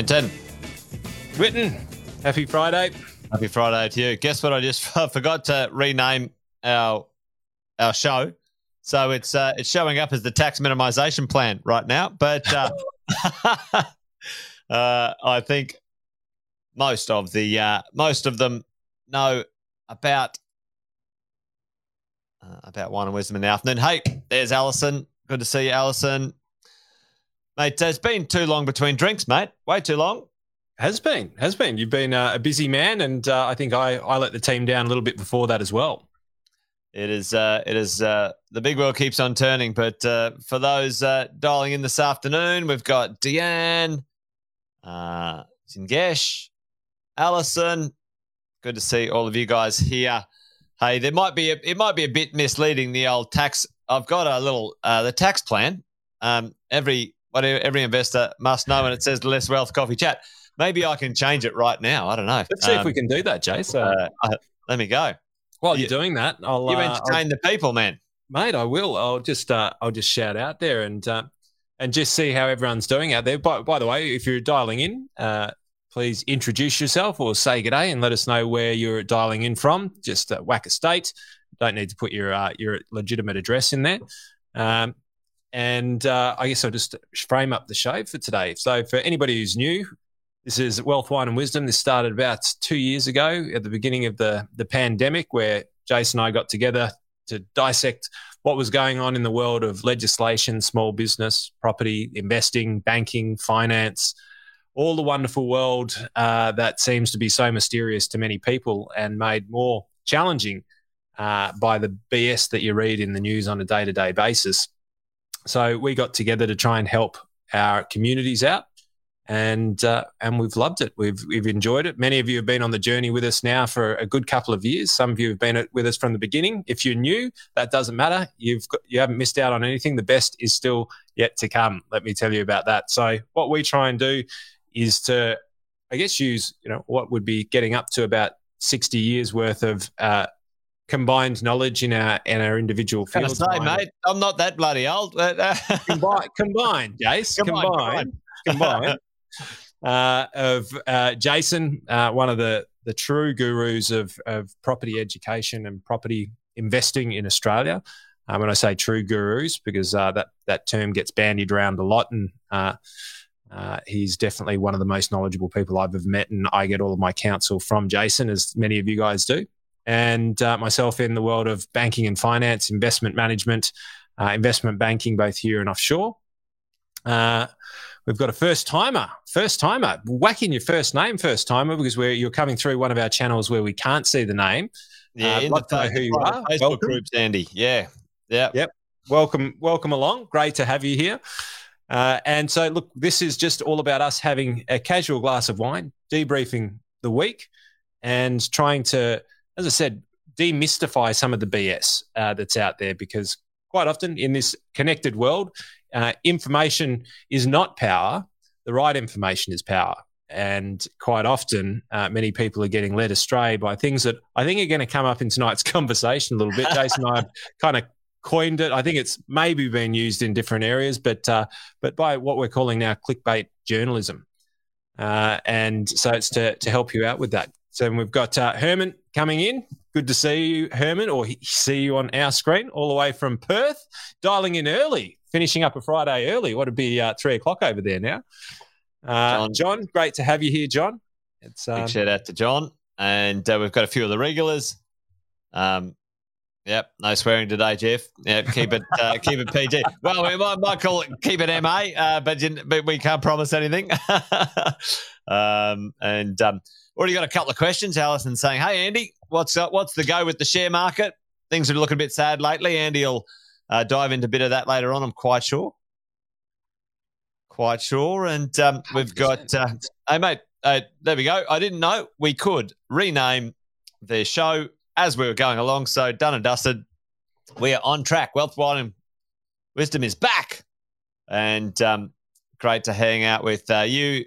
Ben 10. Witten, happy Friday. Happy Friday to you. Guess what? I just forgot to rename our our show. So it's uh, it's showing up as the tax minimization plan right now. But uh, uh, I think most of the uh, most of them know about uh, about wine and wisdom in the afternoon. Hey, there's Alison. Good to see you, Alison. Mate, it's been too long between drinks, mate. Way too long. Has been, has been. You've been uh, a busy man, and uh, I think I, I let the team down a little bit before that as well. It is, uh, it is. Uh, the big world keeps on turning. But uh, for those uh, dialing in this afternoon, we've got Deanne, uh, Singesh, Alison. Good to see all of you guys here. Hey, there might be a, it might be a bit misleading the old tax. I've got a little uh, the tax plan. Um, every whatever every investor must know, and it says less wealth coffee chat. Maybe I can change it right now. I don't know. Let's see um, if we can do that, Jay. So uh, uh, let me go. While you, are doing that, I'll you uh, entertain the people, man. Mate, I will. I'll just uh, I'll just shout out there and uh, and just see how everyone's doing out there. By, by the way, if you're dialing in, uh, please introduce yourself or say good day and let us know where you're dialing in from. Just uh, whack a state. Don't need to put your uh, your legitimate address in there. Um, and uh, I guess I'll just frame up the show for today. So, for anybody who's new, this is Wealth, Wine and Wisdom. This started about two years ago at the beginning of the, the pandemic, where Jason and I got together to dissect what was going on in the world of legislation, small business, property, investing, banking, finance, all the wonderful world uh, that seems to be so mysterious to many people and made more challenging uh, by the BS that you read in the news on a day to day basis. So we got together to try and help our communities out and uh, and we've loved it. We've we've enjoyed it. Many of you have been on the journey with us now for a good couple of years. Some of you have been with us from the beginning. If you're new, that doesn't matter. You've got, you haven't missed out on anything. The best is still yet to come. Let me tell you about that. So what we try and do is to, I guess, use you know what would be getting up to about sixty years worth of. Uh, combined knowledge in our in our individual fields. Say, mate, I'm not that bloody old. combined, combined, Jace, combined, combined. combined uh, of uh, Jason, uh, one of the the true gurus of of property education and property investing in Australia. Uh, when I say true gurus, because uh, that that term gets bandied around a lot, and uh, he's definitely one of the most knowledgeable people I've ever met, and I get all of my counsel from Jason, as many of you guys do. And myself in the world of banking and finance, investment management, investment banking, both here and offshore. Uh, We've got a first timer, first timer, whacking your first name, first timer, because we're, you're coming through one of our channels where we can't see the name. Yeah, uh, in the know who you are. Facebook welcome. groups, Andy. Yeah, yeah, yep. Welcome, welcome along. Great to have you here. Uh, and so, look, this is just all about us having a casual glass of wine, debriefing the week, and trying to, as I said, demystify some of the BS uh, that's out there because quite often in this connected world, uh, information is not power. The right information is power. And quite often, uh, many people are getting led astray by things that I think are going to come up in tonight's conversation a little bit. Jason and I have kind of coined it. I think it's maybe been used in different areas, but uh, but by what we're calling now clickbait journalism. Uh, and so it's to to help you out with that. So we've got uh, Herman coming in. Good to see you, Herman, or see you on our screen all the way from Perth, dialing in early finishing up a Friday early. What would be uh, three o'clock over there now? Uh, John. John. great to have you here, John. It's um, big shout out to John, and uh, we've got a few of the regulars. Um, yep, no swearing today, Jeff. Yep, keep it uh, keep it PG. Well, we might, might call it keep it MA, uh, but, you, but we can't promise anything. um, and um, already got a couple of questions. Alison saying, "Hey, Andy, what's uh, what's the go with the share market? Things are looking a bit sad lately." Andy will uh, dive into a bit of that later on, I'm quite sure. Quite sure. And um, we've got, uh, hey, mate, uh, there we go. I didn't know we could rename the show as we were going along. So, done and dusted. We are on track. Wealth, Wine, and Wisdom is back. And um, great to hang out with uh, you,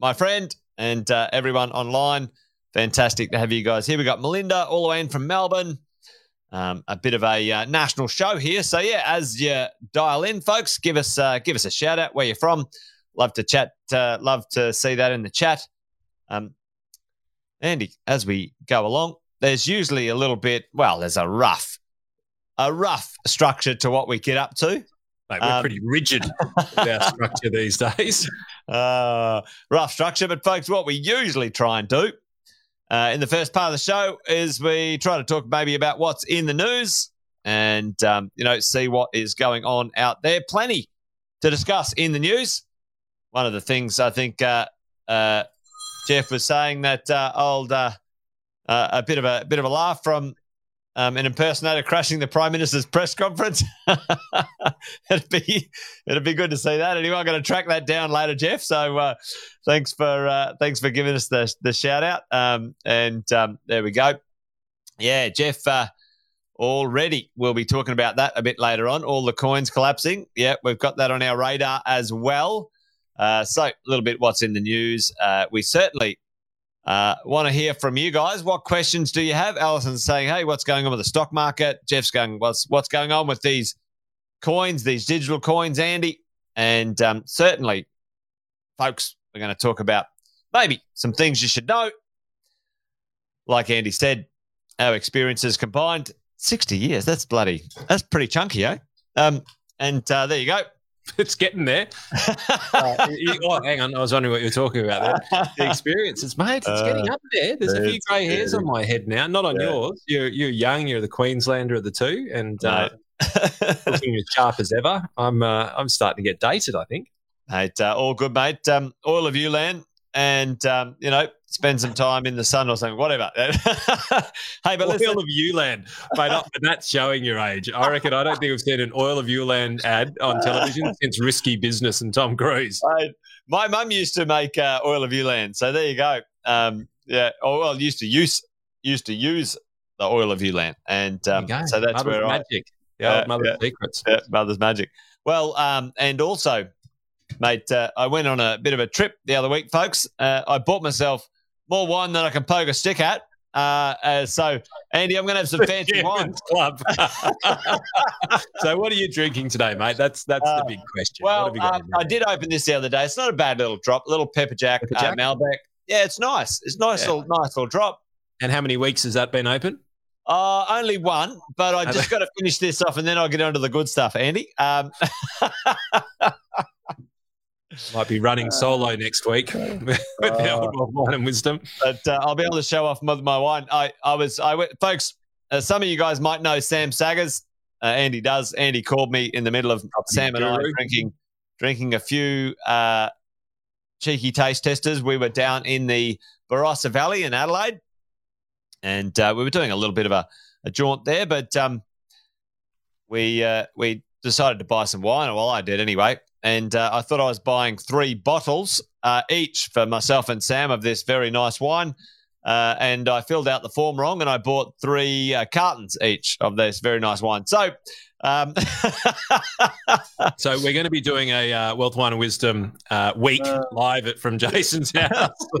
my friend, and uh, everyone online. Fantastic to have you guys here. We've got Melinda all the way in from Melbourne um, a bit of a uh, national show here. So yeah, as you dial in, folks, give us uh, give us a shout out where you're from, love to chat. Uh, love to see that in the chat. Um, Andy, as we go along, there's usually a little bit. Well, there's a rough, a rough structure to what we get up to. Mate, we're um, pretty rigid with our structure these days. Uh, rough structure, but folks, what we usually try and do uh, in the first part of the show is we try to talk maybe about what's in the news and um, you know see what is going on out there. Plenty to discuss in the news. One of the things I think uh, uh, Jeff was saying that uh, old uh, a bit of a bit of a laugh from um, an impersonator crashing the prime minister's press conference. it'd be it'd be good to see that. Anyway, I'm going to track that down later, Jeff. So uh, thanks for uh, thanks for giving us the the shout out. Um, and um, there we go. Yeah, Jeff. Uh, already we'll be talking about that a bit later on. All the coins collapsing. Yeah, we've got that on our radar as well. Uh, so a little bit what's in the news. Uh, we certainly uh, Want to hear from you guys. What questions do you have? Allison's saying, "Hey, what's going on with the stock market?" Jeff's going, "What's what's going on with these coins, these digital coins, Andy?" And um, certainly, folks, we're going to talk about maybe some things you should know. Like Andy said, our experiences combined, sixty years. That's bloody. That's pretty chunky, eh? Um, and uh, there you go. it's getting there. uh, oh, hang on. I was wondering what you were talking about there. The experiences, mate. It's uh, getting up there. There's a few grey hairs on my head now. Not on yeah. yours. You're you're young. You're the Queenslander of the two, and uh, looking as sharp as ever. I'm uh, I'm starting to get dated. I think. Mate, uh, all good, mate. Um, all of you, land, and um, you know, spend some time in the sun or something, whatever. hey, but oil listen. of Ulan, mate, that's showing your age. I reckon. I don't think we've seen an oil of Ulan ad on television since Risky Business and Tom Cruise. Mate, my mum used to make uh, oil of Ulan, so there you go. Um, yeah, oh, well, used to use used to use the oil of Ulan, and um, so that's Mother's where magic. I, yeah, uh, Mother's yeah, secrets. Yeah, Mother's magic. Well, um, and also, mate, uh, I went on a bit of a trip the other week, folks. Uh, I bought myself more wine than I can poke a stick at. Uh, uh, so, Andy, I'm going to have some fancy wine. Club. so, what are you drinking today, mate? That's that's the big question. Well, uh, I did open this the other day. It's not a bad little drop, little pepper jack, pepper jack? Uh, Malbec. Yeah, it's nice. It's nice yeah. little nice little drop. And how many weeks has that been open? Uh, only one, but I just got to finish this off and then I'll get on to the good stuff, Andy. Um, Might be running solo next week with uh, wine and wisdom. But uh, I'll be able to show off my, my wine. I, I was, I went, folks. Uh, some of you guys might know Sam Saggers. Uh, Andy does. Andy called me in the middle of Sam and I drinking, drinking a few uh, cheeky taste testers. We were down in the Barossa Valley in Adelaide, and uh, we were doing a little bit of a, a jaunt there. But um, we we decided to buy some wine. Well, I did anyway and uh, I thought I was buying three bottles uh, each for myself and Sam of this very nice wine. Uh, and I filled out the form wrong, and I bought three uh, cartons each of this very nice wine. So, um, so we're going to be doing a uh, Wealth Wine and Wisdom uh, week live at, from Jason's house.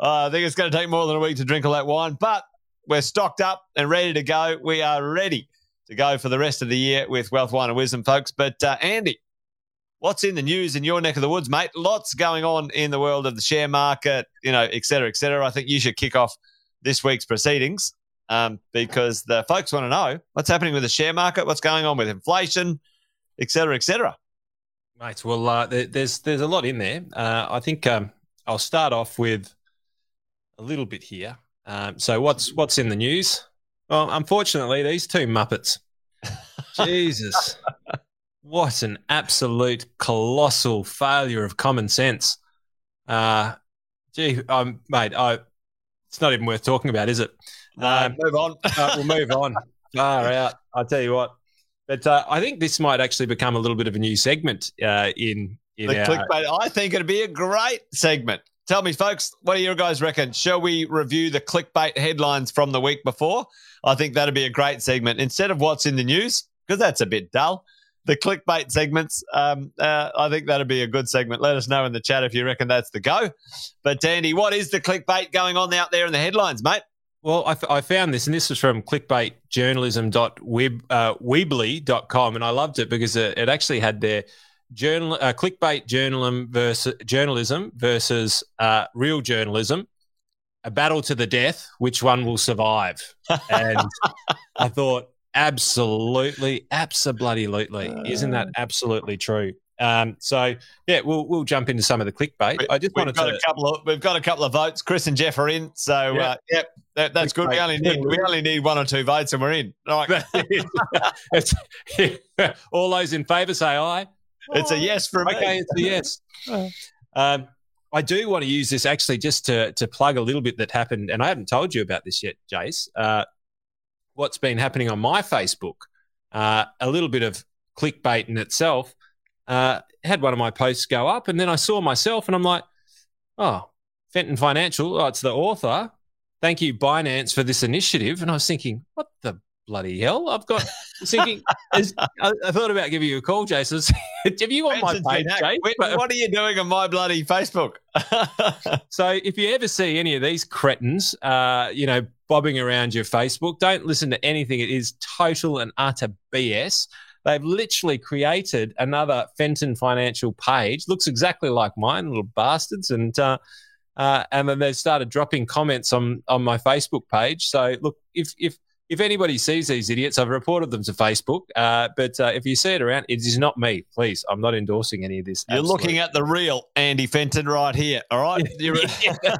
I think it's going to take more than a week to drink all that wine, but we're stocked up and ready to go. We are ready to go for the rest of the year with Wealth Wine and Wisdom, folks. But Andy, what's in the news in your neck of the woods, mate? Lots going on in the world of the share market, you know, et cetera, et cetera. I think you should kick off this week's proceedings um, because the folks want to know what's happening with the share market, what's going on with inflation, et cetera, et cetera. Mate, well, uh, there's there's a lot in there. Uh, I think um, I'll start off with a little bit here. Um, so what's what's in the news? Well, unfortunately, these two muppets. Jesus. What an absolute colossal failure of common sense. Uh, gee, um, mate, I, it's not even worth talking about, is it? um, move on. uh, we'll move on. Far out. I'll tell you what. But uh, I think this might actually become a little bit of a new segment uh, in, in the our... clickbait. I think it'd be a great segment. Tell me, folks, what do you guys reckon? Shall we review the clickbait headlines from the week before? I think that'd be a great segment instead of what's in the news because that's a bit dull the clickbait segments. Um, uh, I think that'd be a good segment. Let us know in the chat if you reckon that's the go. But Andy, what is the clickbait going on out there in the headlines, mate? Well, I, I found this, and this was from clickbaitjournalism.weebly.com, uh, and I loved it because it, it actually had their journal, uh, clickbait journalism versus journalism versus uh, real journalism. A battle to the death. Which one will survive? And I thought, absolutely, absolutely, isn't that absolutely true? Um, so yeah, we'll we'll jump into some of the clickbait. I just we've wanted got to. a couple of we've got a couple of votes. Chris and Jeff are in, so Yeah. uh, yep, that, that's good. We only need we only need one or two votes, and we're in. All right, It's- all those in favour say aye. it's a yes from me. Okay, it's a yes. Um, I do want to use this actually just to to plug a little bit that happened, and I haven't told you about this yet, Jace. Uh, what's been happening on my Facebook? Uh, a little bit of clickbait in itself. Uh, had one of my posts go up, and then I saw myself, and I'm like, "Oh, Fenton Financial. Oh, it's the author. Thank you, Binance, for this initiative." And I was thinking, "What the bloody hell?" I've got I thinking. is- I, I thought about giving you a call, Jason. Have you on my page, been hacked. Jase? Wait, But- what are you doing on my bloody Facebook? So if you ever see any of these cretins, uh, you know, bobbing around your Facebook, don't listen to anything. It is total and utter BS. They've literally created another Fenton Financial page. Looks exactly like mine, little bastards, and uh, uh, and then they've started dropping comments on on my Facebook page. So look, if if if anybody sees these idiots, I've reported them to Facebook. Uh, but uh, if you see it around, it is not me. Please, I'm not endorsing any of this. You're looking at the real Andy Fenton right here. All right, Yeah.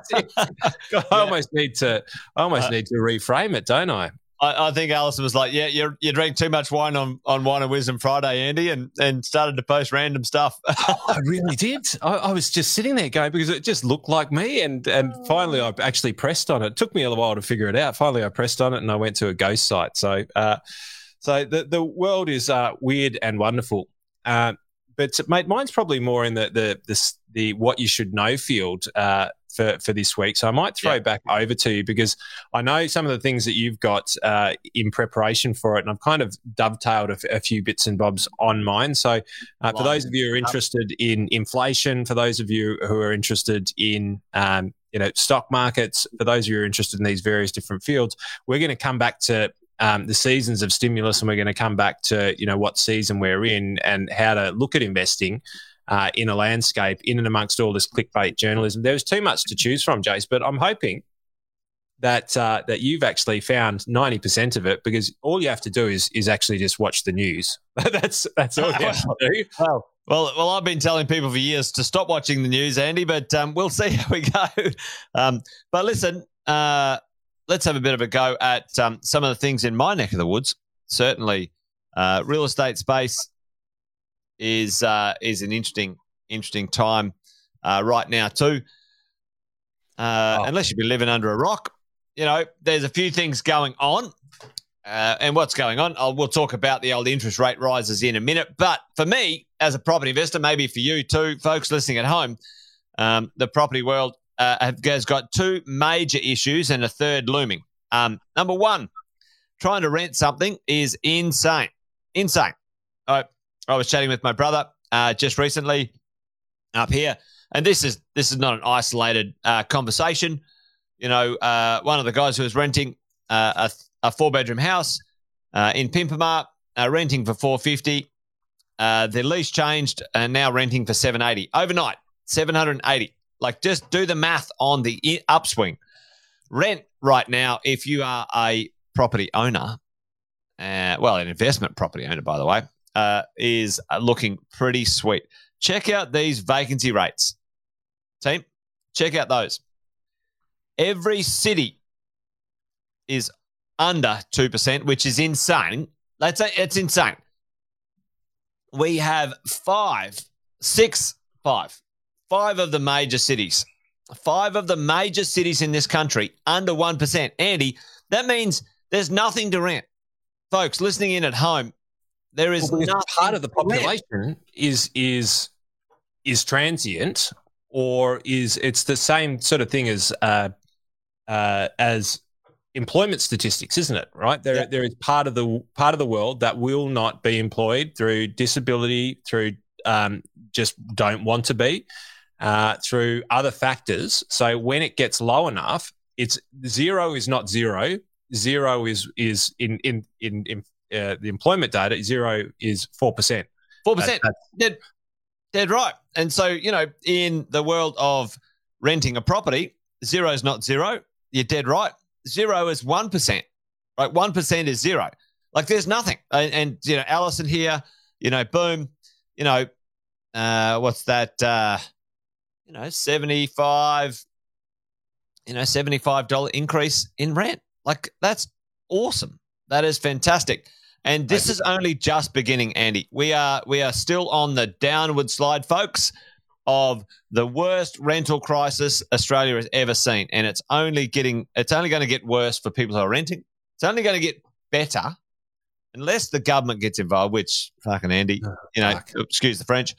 God, I almost need to. I almost Uh, need to reframe it, don't I? I, I think Alison was like, "Yeah, you you drank too much wine on, on Wine and Wisdom Friday, Andy, and and started to post random stuff." I really did. I, I was just sitting there going because it just looked like me, and and finally I actually pressed on it. It took me a while to figure it out. Finally, I pressed on it, and I went to a ghost site. So, uh, so the the world is uh, weird and wonderful. Uh, but mate, mine's probably more in the the the, the what you should know field uh, for for this week. So I might throw Yeah. back over to you because I know some of the things that you've got uh, in preparation for it, and I've kind of dovetailed a, f- a few bits and bobs on mine. So uh, for those of you who are interested in inflation, for those of you who are interested in um, you know stock markets, for those of you who are interested in these various different fields, we're going to come back to um, the seasons of stimulus, and we're going to come back to you know what season we're in and how to look at investing. Uh, in a landscape, in and amongst all this clickbait journalism, there was too much to choose from, Jace. But I'm hoping that uh, that you've actually found ninety percent of it because all you have to do is is actually just watch the news. that's that's all you have to do. Well, well, well, I've been telling people for years to stop watching the news, Andy, but um, we'll see how we go. Um, but listen, uh, let's have a bit of a go at um, some of the things in my neck of the woods. Certainly, uh, real estate space is uh, is an interesting interesting time uh, right now too. Uh, Oh. Unless you've been living under a rock, you know, there's a few things going on. Uh, and what's going on? I'll, we'll talk about the old interest rate rises in a minute. But for me, as a property investor, maybe for you too, folks listening at home, um, the property world uh, have- has got two major issues and a third looming. Um, number one, trying to rent something is insane. Insane. I, I was chatting with my brother uh, just recently up here, and this is this is not an isolated uh, conversation. You know, uh, one of the guys who was renting uh, a, a four bedroom house uh, in Pimpama, uh, renting for four fifty. Uh, the lease changed and now renting for seven eighty overnight. Seven hundred eighty. Like, just do the math on the upswing. Rent right now, if you are a property owner, uh, well, an investment property owner, by the way, uh, is uh, looking pretty sweet. Check out these vacancy rates, team. Check out those. Every city is under 2%, which is insane. Let's say it's insane. We have five, six, five, five of the major cities, five of the major cities in this country under 1%. Andy, that means there's nothing to rent. Folks listening in at home, there is Well, part of the population is is is transient or is it's the same sort of thing as uh, uh, as employment statistics, isn't it? Right there, Yeah. there is part of the part of the world that will not be employed through disability, through um, just don't want to be, uh, through other factors. So when it gets low enough, it's zero is not zero. Zero is is in in in, in uh, the employment data. Zero is four percent. Four percent. Dead right. And so, you know, in the world of renting a property, zero is not zero. You're dead right. Zero is 1%, right? 1% is zero. Like there's nothing. And, and you know, Allison here, you know, boom, you know, uh, what's that? Uh, you know, 75, you know, $75 increase in rent. Like that's awesome. That is fantastic. And this is only just beginning, Andy. We are we are still on the downward slide, folks, of the worst rental crisis Australia has ever seen. And it's only getting it's only going to get worse for people who are renting. It's only going to get better unless the government gets involved, which fucking Andy, you know, fuck. excuse the French,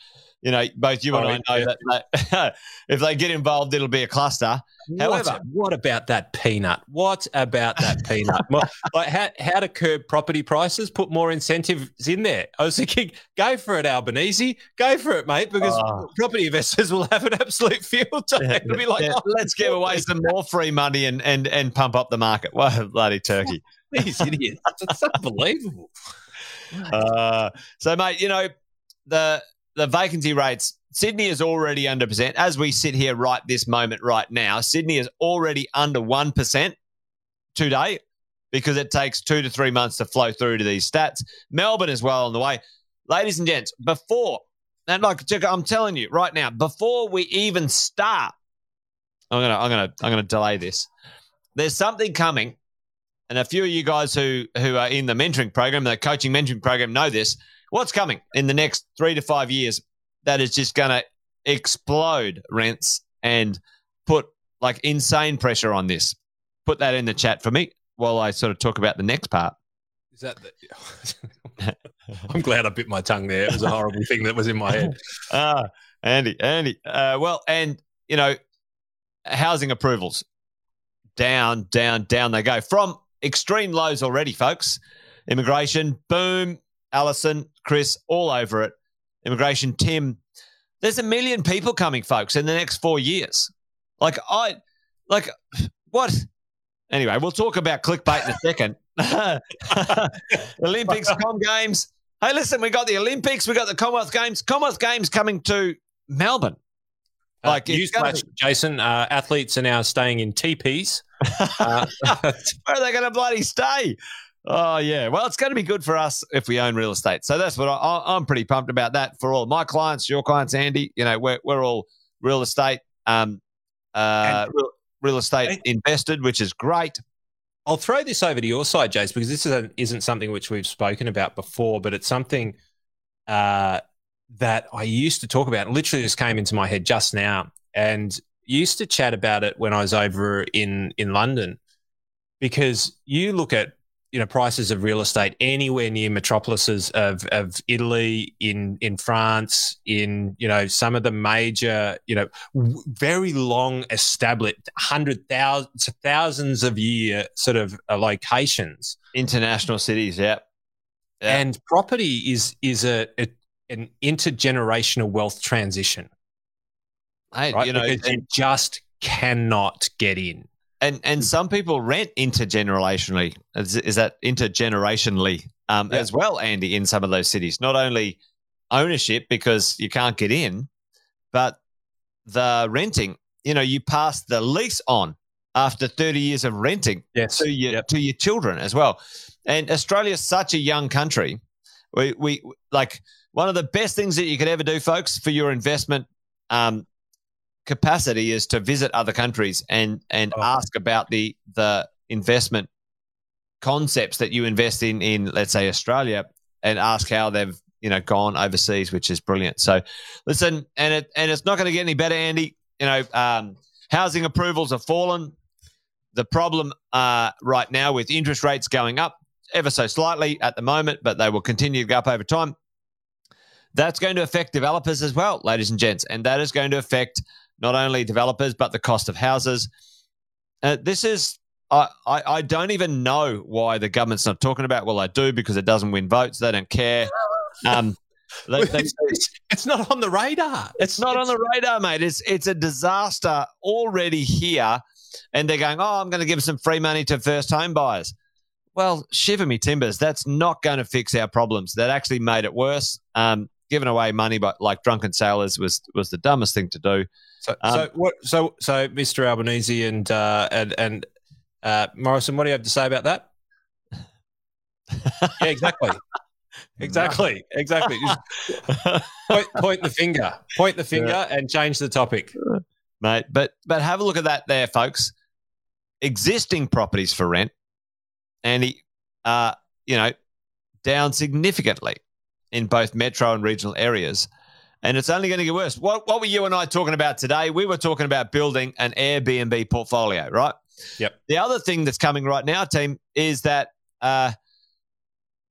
you know, both you and I know yeah. that, if they get involved, it'll be a cluster. However, what, what about that peanut? What about that peanut? like how, how to curb property prices? Put more incentives in there. I was thinking, go for it, Albanese. Go for it, mate, because oh. property investors will have an absolute field day. Yeah, It'll be like, yeah. oh, let's give away some more free money and and and pump up the market. What bloody turkey! These idiots. It's unbelievable. Uh, so, mate, you know the the vacancy rates, Sydney is already under percent. As we sit here right this moment, right now, Sydney is already under 1% today because it takes two to three months to flow through to these stats. Melbourne is well on the way. Ladies and gents, before, and like I'm telling you right now, before we even start, I'm gonna I'm gonna I'm gonna delay this. There's something coming, and a few of you guys who who are in the mentoring program, the coaching mentoring program, know this what's coming in the next three to five years that is just going to explode rents and put like insane pressure on this? Put that in the chat for me while I sort of talk about the next part. Is that the. I'm glad I bit my tongue there. It was a horrible thing that was in my head. Ah, Andy, Andy. Uh, well, and, you know, housing approvals down, down, down they go from extreme lows already, folks. Immigration, boom, Allison, Chris, all over it. Immigration, Tim. There's a million people coming, folks, in the next four years. Like I, like what? Anyway, we'll talk about clickbait in a second. Olympics, Com Games. Hey, listen, we got the Olympics, we got the Commonwealth Games. Commonwealth Games coming to Melbourne. Uh, like uh, newsflash, Jason. Uh, athletes are now staying in teepees. Uh, Where are they going to bloody stay? Oh yeah, well, it's going to be good for us if we own real estate. So that's what I, am pretty pumped about that for all my clients, your clients, Andy. You know, we're we're all real estate, um, uh, real, real, estate invested, which is great. I'll throw this over to your side, Jace, because this isn't, isn't something which we've spoken about before, but it's something uh, that I used to talk about. Literally, just came into my head just now, and used to chat about it when I was over in in London, because you look at you know prices of real estate anywhere near metropolises of, of Italy, in in France, in you know some of the major you know very long established hundred thousands thousands of year sort of uh, locations, international cities, yeah. yeah. And property is is a, a an intergenerational wealth transition. Right? you know, you just cannot get in. And and some people rent intergenerationally. Is, is that intergenerationally um, yeah. as well, Andy? In some of those cities, not only ownership because you can't get in, but the renting. You know, you pass the lease on after 30 years of renting yes. to your yep. to your children as well. And Australia's such a young country. We we like one of the best things that you could ever do, folks, for your investment um, capacity is to visit other countries and and oh. ask about the the investment concepts that you invest in in let's say Australia and ask how they've you know gone overseas, which is brilliant. So listen, and it and it's not going to get any better, Andy. You know, um, housing approvals have fallen. The problem uh, right now with interest rates going up ever so slightly at the moment, but they will continue to go up over time. That's going to affect developers as well, ladies and gents, and that is going to affect not only developers, but the cost of houses. Uh, this is, I, I, I don't even know why the government's not talking about. Well, I do because it doesn't win votes. They don't care. Um, they, they, it's, it's, not on the radar. It's, it's not on the radar, mate. It's it's a disaster already here, and they're going, "Oh, I'm going to give some free money to first home buyers." Well, shiver me timbers. That's not going to fix our problems. That actually made it worse. Um, giving away money, but like drunken sailors was was the dumbest thing to do. So, um, so what? So, so Mr. Albanese and uh, and and uh, Morrison, what do you have to say about that? yeah, exactly. Exactly. Exactly. point, point, the finger. Point the finger yeah. and change the topic. Mate, but but have a look at that there, folks. Existing properties for rent, and he, uh, you know, down significantly in both metro and regional areas. And it's only going to get worse. What, what were you and I talking about today? We were talking about building an Airbnb portfolio, right? Yep. The other thing that's coming right now, team, is that uh,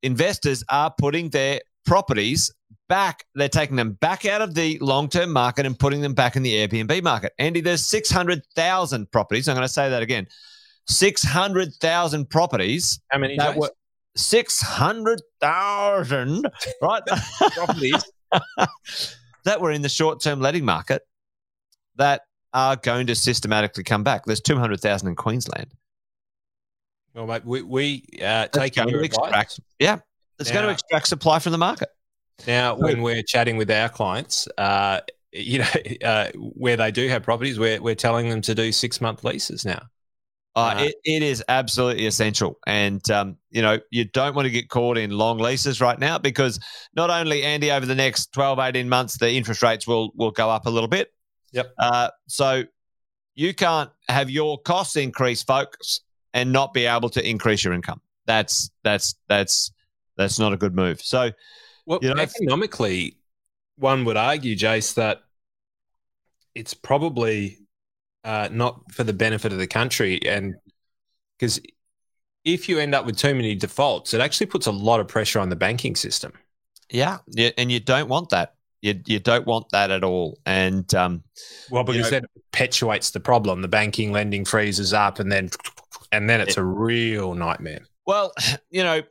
investors are putting their properties back. They're taking them back out of the long term market and putting them back in the Airbnb market. Andy, there's 600,000 properties. I'm going to say that again 600,000 properties. How many? That were 600,000, right? properties that were in the short term letting market that are going to systematically come back. There's 200,000 in Queensland. Well, mate, we, we uh, take your extract, Yeah, it's now, going to extract supply from the market. Now, when we're chatting with our clients, uh, you know, uh, where they do have properties, we're, we're telling them to do six month leases now. Uh, it, it is absolutely essential. And, um, you know, you don't want to get caught in long leases right now because not only, Andy, over the next 12, 18 months, the interest rates will, will go up a little bit. Yep. Uh, so you can't have your costs increase, folks, and not be able to increase your income. That's that's that's that's not a good move. So, well, you know, economically, one would argue, Jace, that it's probably uh, not for the benefit of the country, and because if you end up with too many defaults, it actually puts a lot of pressure on the banking system. Yeah, yeah and you don't want that. You, you don't want that at all. And um, well, because you know, that perpetuates the problem. The banking lending freezes up, and then and then it's a real nightmare. Well, you know,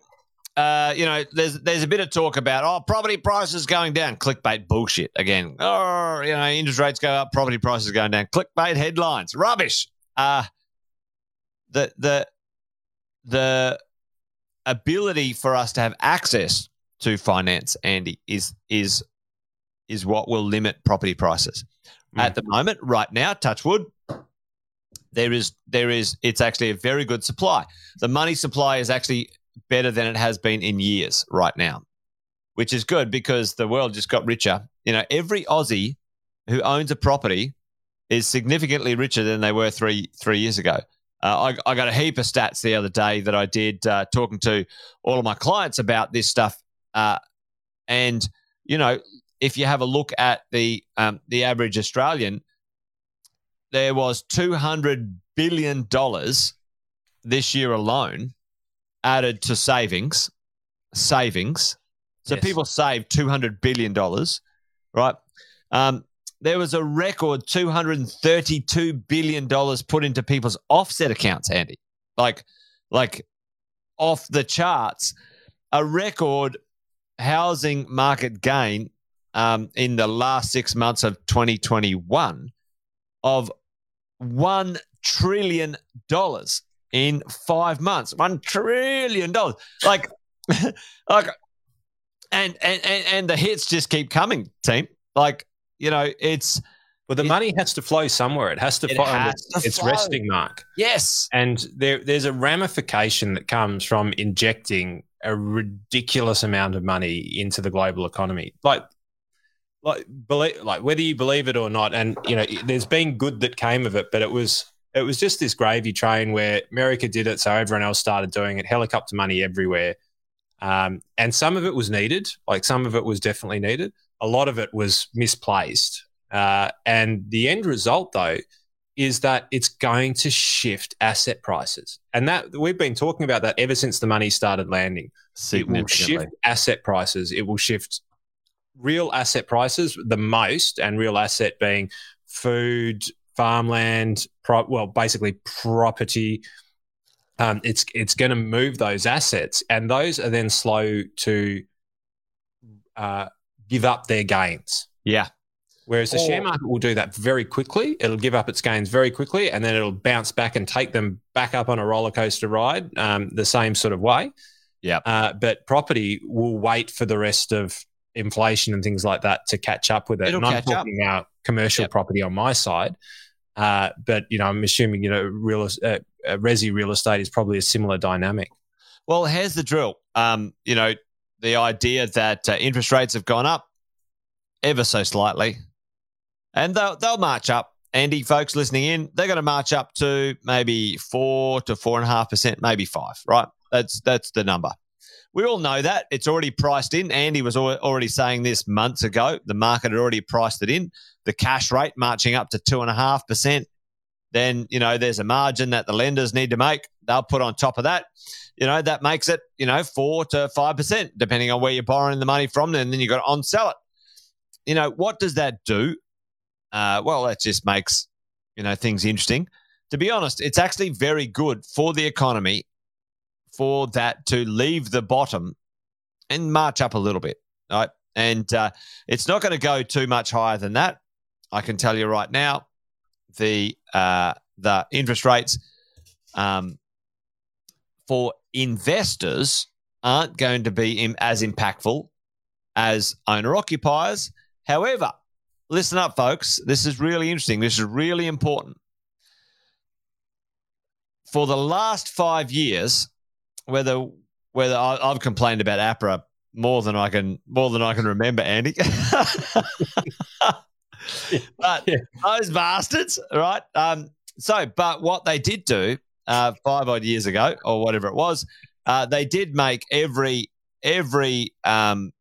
uh, you know, there's there's a bit of talk about oh, property prices going down, clickbait bullshit again. Oh, you know, interest rates go up, property prices going down, clickbait headlines, rubbish. Uh the the the ability for us to have access to finance, Andy, is is is what will limit property prices. Mm. At the moment, right now, touch wood, there is there is it's actually a very good supply. The money supply is actually better than it has been in years right now, which is good because the world just got richer. You know, every Aussie who owns a property is significantly richer than they were three three years ago. Uh, I, I, got a heap of stats the other day that I did uh, talking to all of my clients about this stuff, uh, and you know, if you have a look at the um, the average Australian, there was $200 billion this year alone added to savings. Savings. So yes. people saved $200 billion, right? Um, there was a record $232 billion put into people's offset accounts, Andy. Like, like off the charts. A record housing market gain um, in the last six months of 2021 of $1 trillion in five months. $1 trillion. Like, like, and, and, and, and the hits just keep coming, team. Like, you know, it's. Well, the it, money has to flow somewhere. It has to it find has its, to its resting mark. Yes. And there, there's a ramification that comes from injecting a ridiculous amount of money into the global economy. Like like believe like whether you believe it or not and you know there's been good that came of it but it was it was just this gravy train where America did it so everyone else started doing it helicopter money everywhere. Um, and some of it was needed like some of it was definitely needed. A lot of it was misplaced. Uh, and the end result though is that it's going to shift asset prices. And that we've been talking about that ever since the money started landing. It will shift asset prices. It will shift real asset prices the most, and real asset being food, farmland, pro- well, basically property. Um, it's it's going to move those assets, and those are then slow to uh, give up their gains. Yeah. Whereas the or, share market will do that very quickly. It'll give up its gains very quickly, and then it'll bounce back and take them back up on a roller coaster ride, um, the same sort of way. Yeah. Uh, but property will wait for the rest of inflation and things like that to catch up with it. It'll and I'm catch up. talking about commercial Yep. property on my side. Uh, but you know, I'm assuming you know, real uh, uh, resi real estate is probably a similar dynamic. Well, here's the drill. Um, you know, the idea that uh, interest rates have gone up ever so slightly, and they'll they'll march up. Andy, folks listening in, they're going to march up to maybe four to four and a half percent, maybe five. Right? That's that's the number. We all know that it's already priced in. Andy was already saying this months ago. The market had already priced it in. The cash rate marching up to two and a half percent. Then you know there's a margin that the lenders need to make. They'll put on top of that you know, that makes it, you know, four to five percent, depending on where you're borrowing the money from. And then you've got to on sell it. You know, what does that do? Uh, well, that just makes, you know, things interesting. To be honest, it's actually very good for the economy for that to leave the bottom and march up a little bit. Right. And uh, it's not going to go too much higher than that. I can tell you right now, the uh, the interest rates um, for investors aren't going to be as impactful as owner occupiers. However, listen up, folks. This is really interesting. This is really important. For the last five years, whether whether I, I've complained about APRA more than I can more than I can remember, Andy. but Yeah. those bastards, right? Um, so, but what they did do uh, five odd years ago, or whatever it was, uh, they did make every every um,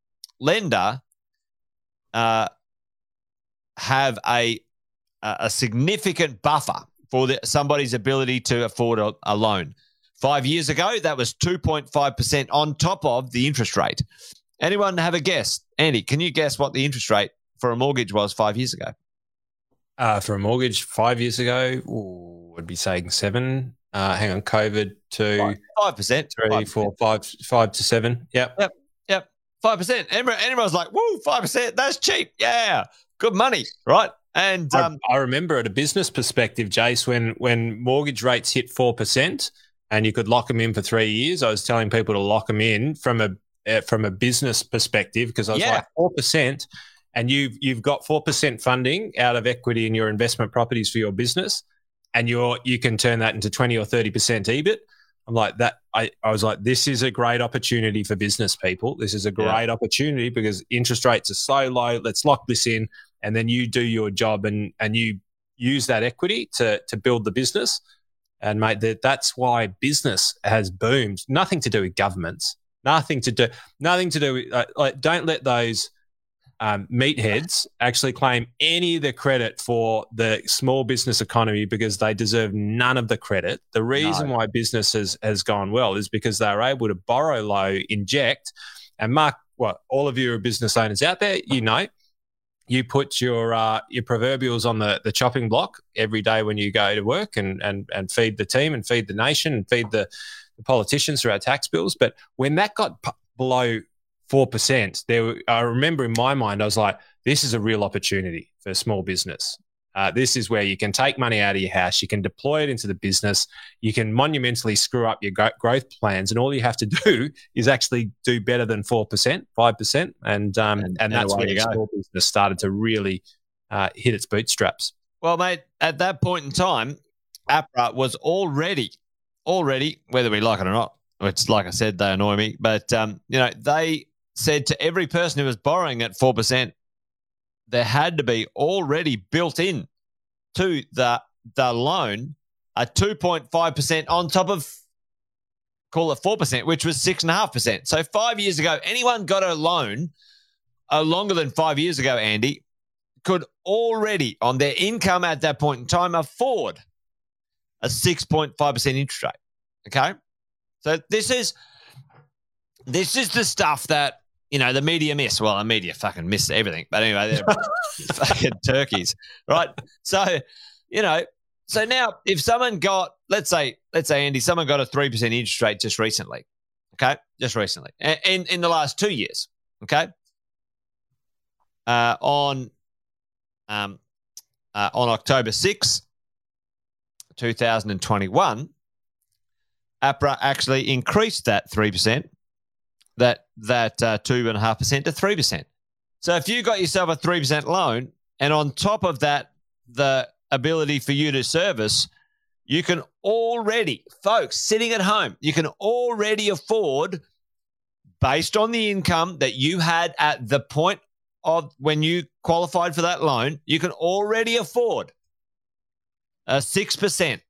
lender uh, have a a a significant buffer for the, somebody's ability to afford a, a loan. Five years ago, that was two point five percent on top of the interest rate. Anyone have a guess? Andy, can you guess what the interest rate for a mortgage was five years ago? Uh, for a mortgage five years ago, ooh, I'd be saying seven. Uh, hang on, COVID to Five percent. three, four, five, five to seven. Yep. Yep, yep, five percent. Everyone, everyone's like, "Woo, five percent! That's cheap. Yeah, good money, right?" And um, I, I remember at a business perspective, Jace, when when mortgage rates hit four percent and you could lock them in for three years, I was telling people to lock them in from a uh, from a business perspective because I was Yeah. like four percent, and you've you've got four percent funding out of equity in your investment properties for your business, and you're you can turn that into twenty or thirty percent EBIT. I'm like that. I, I was like, this is a great opportunity for business people. This is a Yeah. great opportunity because interest rates are so low. Let's lock this in, and then you do your job and and you use that equity to to build the business. And mate, that that's why business has boomed. Nothing to do with governments. Nothing to do. Nothing to do with. Uh, like, don't let those um, meatheads actually claim any of the credit for the small business economy because they deserve none of the credit. The reason why business has, has gone well is because they are able to borrow low, inject, and Mark. What all of you are business owners out there, you know, you put your uh, your proverbials on the, the chopping block every day when you go to work and, and and feed the team and feed the nation and feed the, the politicians through our tax bills. But when that got p- below four percent, there I remember in my mind I was like, this is a real opportunity for small business. Uh, this is where you can take money out of your house, you can deploy it into the business, you can monumentally screw up your growth plans, and all you have to do is actually do better than four percent, five percent, and um, And- that's where you go. small business started to really uh, hit its bootstraps. Well, mate, at that point in time, APRA was already, already, whether we like it or not, which, like I said, they annoy me, but um, you know, they said to every person who was borrowing at four percent, there had to be already built in to the the loan a two point five percent on top of call it four percent, which was six and a half percent. So five years ago, anyone got a loan uh, longer than five years ago, Andy, could already, on their income at that point in time, afford a 6.5% interest rate. Okay. So this is this is the stuff that, you know, the media miss. Well, the media fucking miss everything. But anyway, they're fucking turkeys. Right. So, you know, so now if someone got, let's say, let's say, Andy, someone got a 3% interest rate just recently. Okay. Just recently. In in the last two years. Okay. Uh, on um, uh, on October 6, 2021, APRA actually increased that 3%, that, that uh, 2.5% to 3%. So if you got yourself a 3% loan and on top of that, the ability for you to service, you can already, folks, sitting at home, you can already afford, based on the income that you had at the point of when you qualified for that loan, you can already afford a 6%.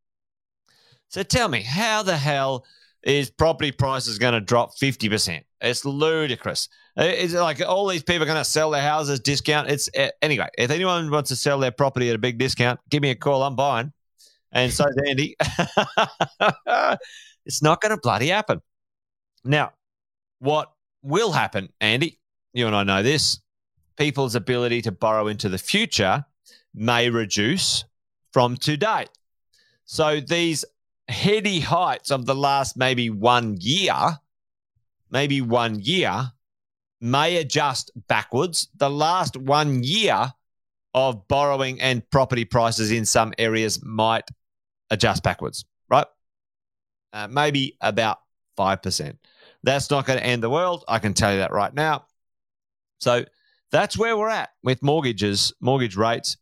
So tell me, how the hell is property prices going to drop 50%? It's ludicrous. It's like all these people are going to sell their houses discount. It's eh, anyway. If anyone wants to sell their property at a big discount, give me a call. I'm buying, and so's Andy. it's not going to bloody happen. Now, what will happen, Andy? You and I know this. People's ability to borrow into the future may reduce from today. So these heady heights of the last maybe one year, maybe one year, may adjust backwards. The last one year of borrowing and property prices in some areas might adjust backwards, right? Uh, maybe about 5%. That's not going to end the world. I can tell you that right now. So that's where we're at with mortgages, mortgage rates.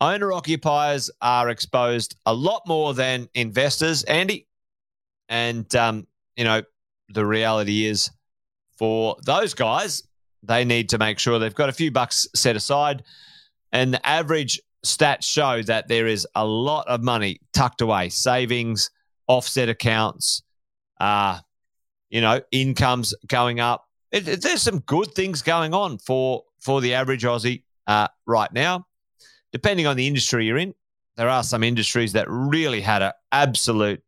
Owner occupiers are exposed a lot more than investors, Andy. And, um, you know, the reality is for those guys, they need to make sure they've got a few bucks set aside. And the average stats show that there is a lot of money tucked away, savings, offset accounts, uh, you know, incomes going up. It, it, there's some good things going on for for the average Aussie uh, right now depending on the industry you're in, there are some industries that really had an absolute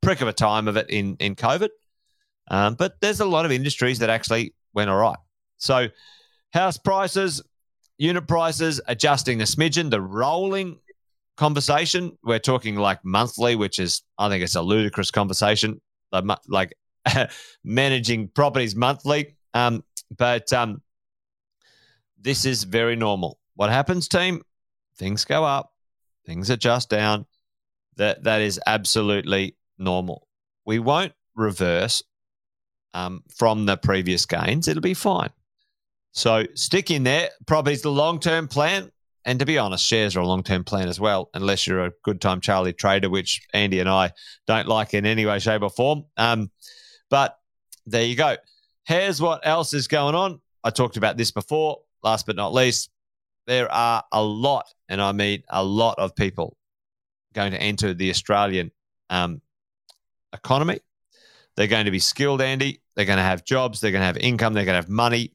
prick of a time of it in in COVID. Um, but there's a lot of industries that actually went all right. So house prices, unit prices adjusting a smidgen. The rolling conversation, we're talking like monthly, which is I think it's a ludicrous conversation. Like managing properties monthly, um, but um, this is very normal. What happens, team? Things go up, things adjust down. That that is absolutely normal. We won't reverse um, from the previous gains. It'll be fine. So stick in there. Probably is the long term plan. And to be honest, shares are a long term plan as well, unless you're a good time Charlie trader, which Andy and I don't like in any way, shape, or form. Um, but there you go. Here's what else is going on. I talked about this before. Last but not least, there are a lot, and I mean a lot of people going to enter the Australian um, economy. They're going to be skilled, Andy. They're going to have jobs. They're going to have income. They're going to have money.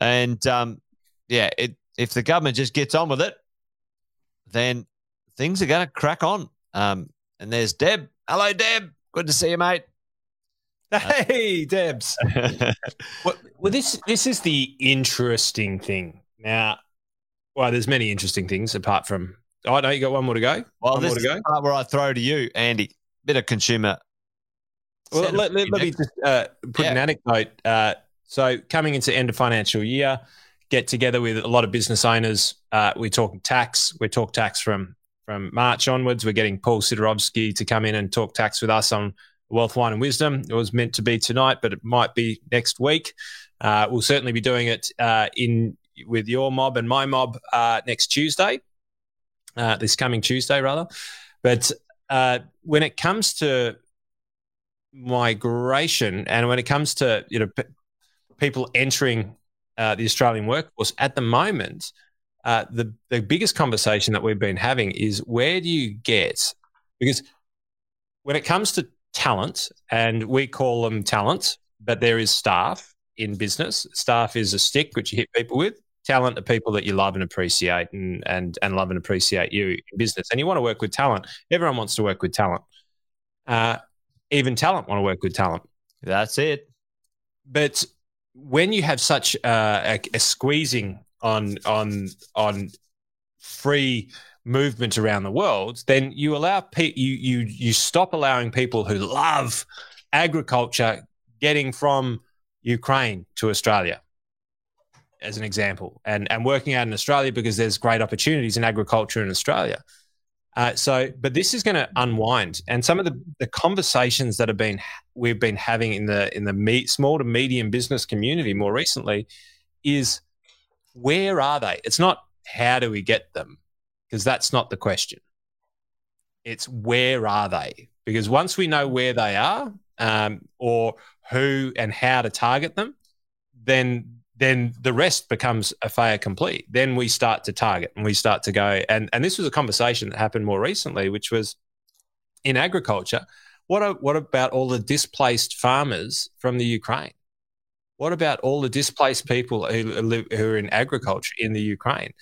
And um, yeah, it, if the government just gets on with it, then things are going to crack on. Um, and there's Deb. Hello, Deb. Good to see you, mate. Hey, Debs. well, well, this this is the interesting thing. Now, well, there's many interesting things apart from. Oh, no, you got one more to go. Well, one this more to go. part where I throw to you, Andy. Bit of consumer. Well, let, let, let me just uh, put yeah. an anecdote. Uh, so, coming into end of financial year, get together with a lot of business owners. Uh, we're talking tax. We talk tax from from March onwards. We're getting Paul Sidorovsky to come in and talk tax with us on Wealth, Wine, and Wisdom. It was meant to be tonight, but it might be next week. Uh, we'll certainly be doing it uh, in with your mob and my mob uh, next Tuesday, uh, this coming Tuesday rather. But uh, when it comes to migration and when it comes to you know p- people entering uh, the Australian workforce at the moment, uh, the the biggest conversation that we've been having is where do you get because when it comes to talent and we call them talent, but there is staff in business. Staff is a stick which you hit people with talent are people that you love and appreciate and, and, and love and appreciate you in business. And you want to work with talent. Everyone wants to work with talent. Uh, even talent want to work with talent. That's it. But when you have such uh, a, a squeezing on on on free movement around the world, then you allow pe- you you you stop allowing people who love agriculture getting from Ukraine to Australia as an example, and and working out in Australia because there's great opportunities in agriculture in Australia. Uh, so, but this is going to unwind, and some of the, the conversations that have been we've been having in the in the me, small to medium business community more recently is where are they? It's not how do we get them, because that's not the question. It's where are they? Because once we know where they are, um, or who and how to target them, then then the rest becomes a fait complete. Then we start to target and we start to go. And and this was a conversation that happened more recently, which was in agriculture. What are, what about all the displaced farmers from the Ukraine? What about all the displaced people who live who are in agriculture in the Ukraine?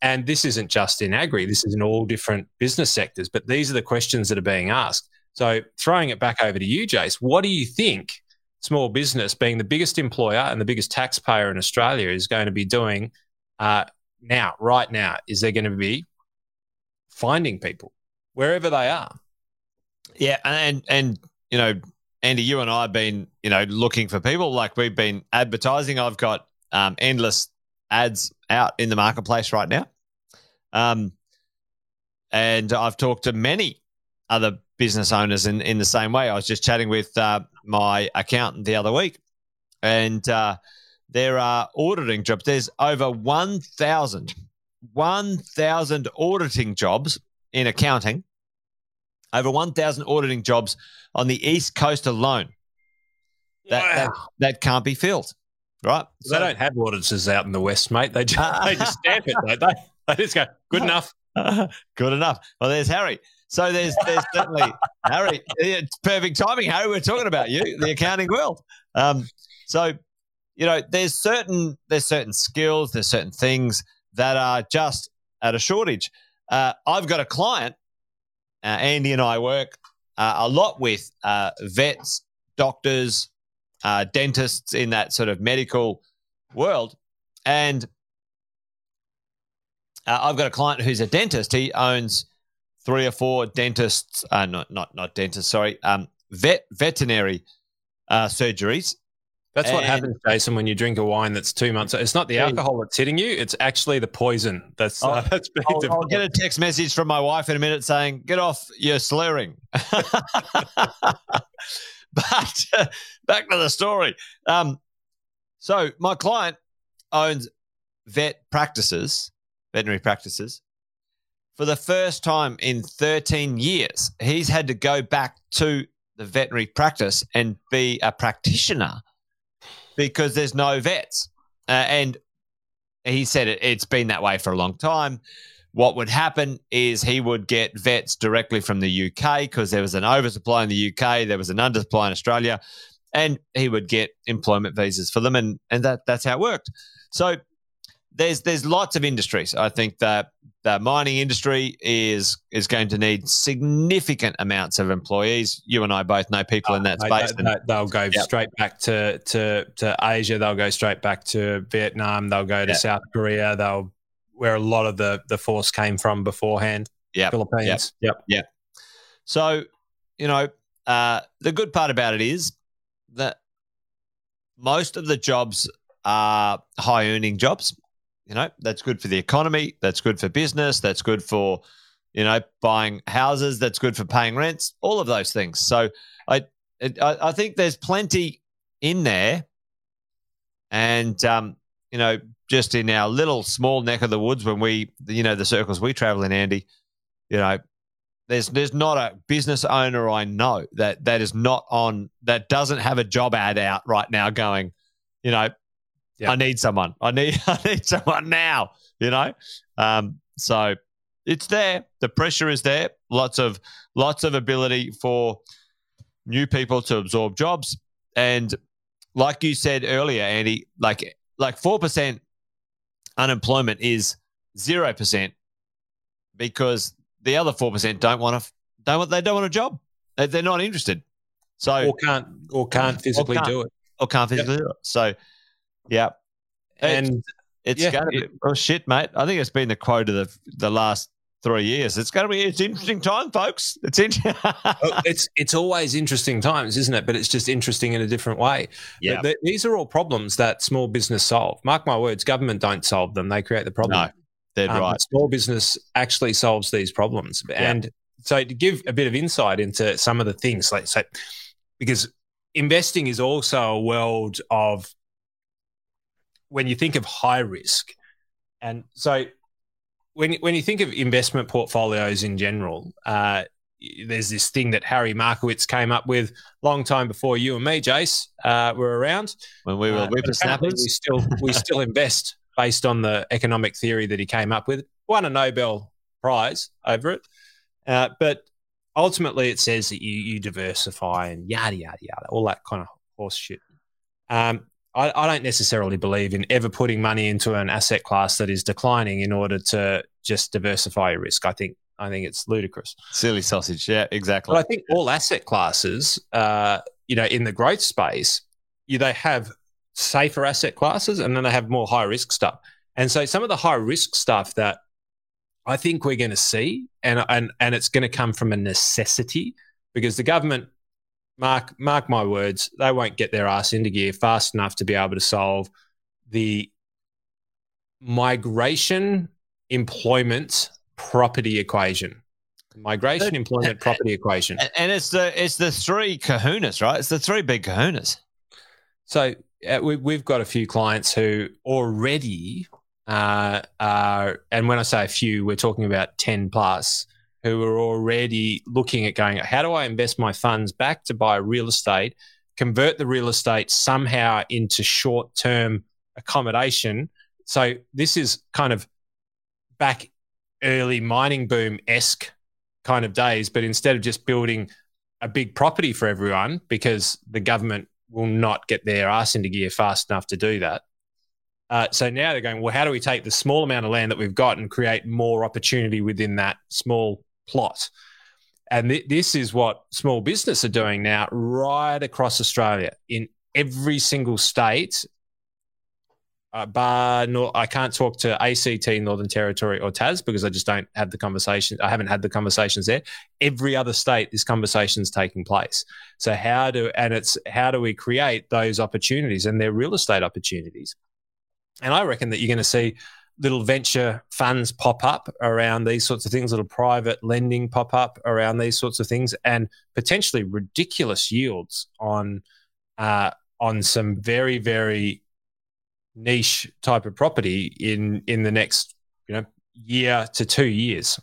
And this isn't just in agri, this is in all different business sectors, but these are the questions that are being asked. So, throwing it back over to you, Jace, what do you think small business, being the biggest employer and the biggest taxpayer in Australia, is going to be doing uh, now, right now? Is there going to be finding people wherever they are? Yeah, and and you know, Andy, you and I have been you know looking for people. Like we've been advertising. I've got um, endless ads out in the marketplace right now. Um, and I've talked to many other business owners in, in the same way. I was just chatting with uh, my accountant the other week, and uh, there are auditing jobs. There's over 1,000, 1,000 auditing jobs in accounting, over 1,000 auditing jobs on the East Coast alone. That, wow. that, that can't be filled right? So, they don't have auditors out in the west, mate. They just, they just stamp it, don't they? They just go, good enough. good enough. Well, there's Harry. So there's there's certainly Harry. It's perfect timing, Harry. We're talking about you, the accounting world. Um, so you know, there's certain there's certain skills, there's certain things that are just at a shortage. Uh, I've got a client. Uh, Andy and I work uh, a lot with uh, vets, doctors, uh, dentists in that sort of medical world. And uh, I've got a client who's a dentist. He owns three or four dentists, uh, not not not dentists, sorry, um, vet veterinary uh, surgeries. That's and, what happens, Jason, when you drink a wine that's two months. It's not the alcohol that's hitting you; it's actually the poison. That's uh, that's. I'll, I'll, get a text message from my wife in a minute saying, "Get off, you're slurring." But uh, back to the story. Um, so my client owns vet practices, veterinary practices. For the first time in 13 years, he's had to go back to the veterinary practice and be a practitioner because there's no vets. Uh, and he said it, it's been that way for a long time what would happen is he would get vets directly from the UK because there was an oversupply in the UK, there was an undersupply in Australia, and he would get employment visas for them, and and that that's how it worked. So there's there's lots of industries. I think that the mining industry is is going to need significant amounts of employees. You and I both know people in that space. They, will go yep. straight back to, to to Asia. They'll go straight back to Vietnam. They'll go to yep. South Korea. They'll where a lot of the the force came from beforehand. Yeah, Philippines. Yep. Yep. So, you know, uh, the good part about it is that most of the jobs are high earning jobs. You know, that's good for the economy. That's good for business. That's good for, you know, buying houses. That's good for paying rents. All of those things. So, I I, I think there's plenty in there, and um, you know, just in our little small neck of the woods when we, you know, the circles we travel in, Andy, you know, there's there's not a business owner I know that that is not on that doesn't have a job ad out right now going, you know, I need someone. I need I need someone now. You know, um, so it's there. The pressure is there. Lots of lots of ability for new people to absorb jobs, and like you said earlier, Andy, like like four percent unemployment is 0% because the other 4% don't want to don't want they don't want a job. They're not interested. So or can't or can't physically or can't, do it. Or can't physically yep. do it. So yeah. And it's, it's yeah, going to be oh shit, mate. I think it's been the quote of the the last three years. It's going to be it's interesting time, folks. It's in- it's it's always interesting times, isn't it? But it's just interesting in a different way. Yeah, these are all problems that small business solve. Mark my words, government don't solve them; they create the problem. No, they're um, right. Small business actually solves these problems, yeah. and so to give a bit of insight into some of the things, like so, because investing is also a world of when you think of high risk And so when when you think of investment portfolios in general, uh, there's this thing that Harry Markowitz came up with long time before you and me, Jace, uh, were around. When we were uh, whippersnappers, we still we still invest based on the economic theory that he came up with. Won a Nobel Prize over it, uh, but ultimately it says that you you diversify and yada yada yada, all that kind of horse shit. Um, I, I don't necessarily believe in ever putting money into an asset class that is declining in order to just diversify your risk. I think I think it's ludicrous. Silly sausage. Yeah, exactly. But I think all asset classes, uh, you know, in the growth space, you, they have safer asset classes and then they have more high risk stuff. And so some of the high risk stuff that I think we're going to see, and and and it's going to come from a necessity because the government, mark mark my words, they won't get their ass into gear fast enough to be able to solve the migration, employment, property equation. Migration, employment, property equation. And it's the it's the three kahunas, right? It's the three big kahunas. So uh, we, we've got a few clients who already uh, are, and when I say a few, we're talking about 10 plus who are already looking at going, how do I invest my funds back to buy real estate, convert the real estate somehow into short term accommodation? So this is kind of back early mining boom esque kind of days, but instead of just building a big property for everyone because the government will not get their ass into gear fast enough to do that. Uh, so now they're going, well, how do we take the small amount of land that we've got and create more opportunity within that small plot? And th- this is what small business are doing now, right across Australia in every single state uh, bar, no, I can't talk to ACT, Northern Territory, or Tas because I just don't have the conversation. I haven't had the conversations there. Every other state, this conversation is taking place. So how do and it's how do we create those opportunities and their real estate opportunities? And I reckon that you're going to see little venture funds pop up around these sorts of things, little private lending pop up around these sorts of things, and potentially ridiculous yields on uh, on some very very niche type of property in in the next you know year to two years.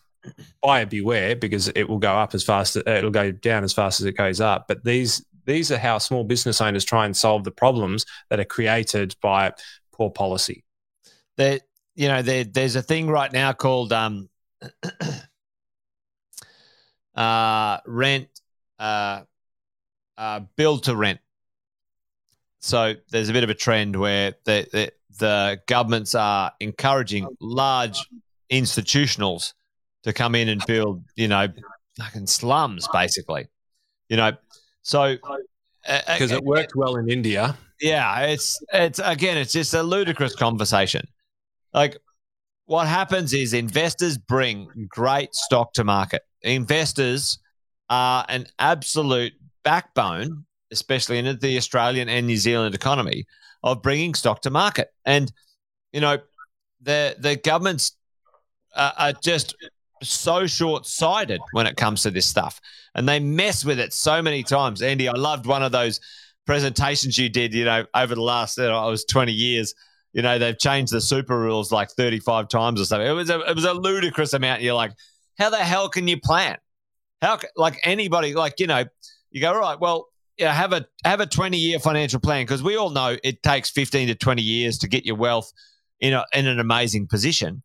Buyer beware because it will go up as fast uh, it'll go down as fast as it goes up. But these these are how small business owners try and solve the problems that are created by poor policy. There you know there, there's a thing right now called um uh rent uh uh build to rent so there's a bit of a trend where the, the, the governments are encouraging large institutionals to come in and build, you know, fucking slums, basically. You know, so because uh, it worked well in India. Yeah, it's it's again, it's just a ludicrous conversation. Like, what happens is investors bring great stock to market. Investors are an absolute backbone especially in the Australian and New Zealand economy, of bringing stock to market. And, you know, the, the governments are, are just so short sighted when it comes to this stuff. And they mess with it so many times. Andy, I loved one of those presentations you did, you know, over the last, uh, you know, I was 20 years. You know, they've changed the super rules like 35 times or something. It was a, it was a ludicrous amount. You're like, how the hell can you plan? How, like anybody, like, you know, you go, all right, well, yeah, have a have a 20 year financial plan because we all know it takes 15 to 20 years to get your wealth in a, in an amazing position.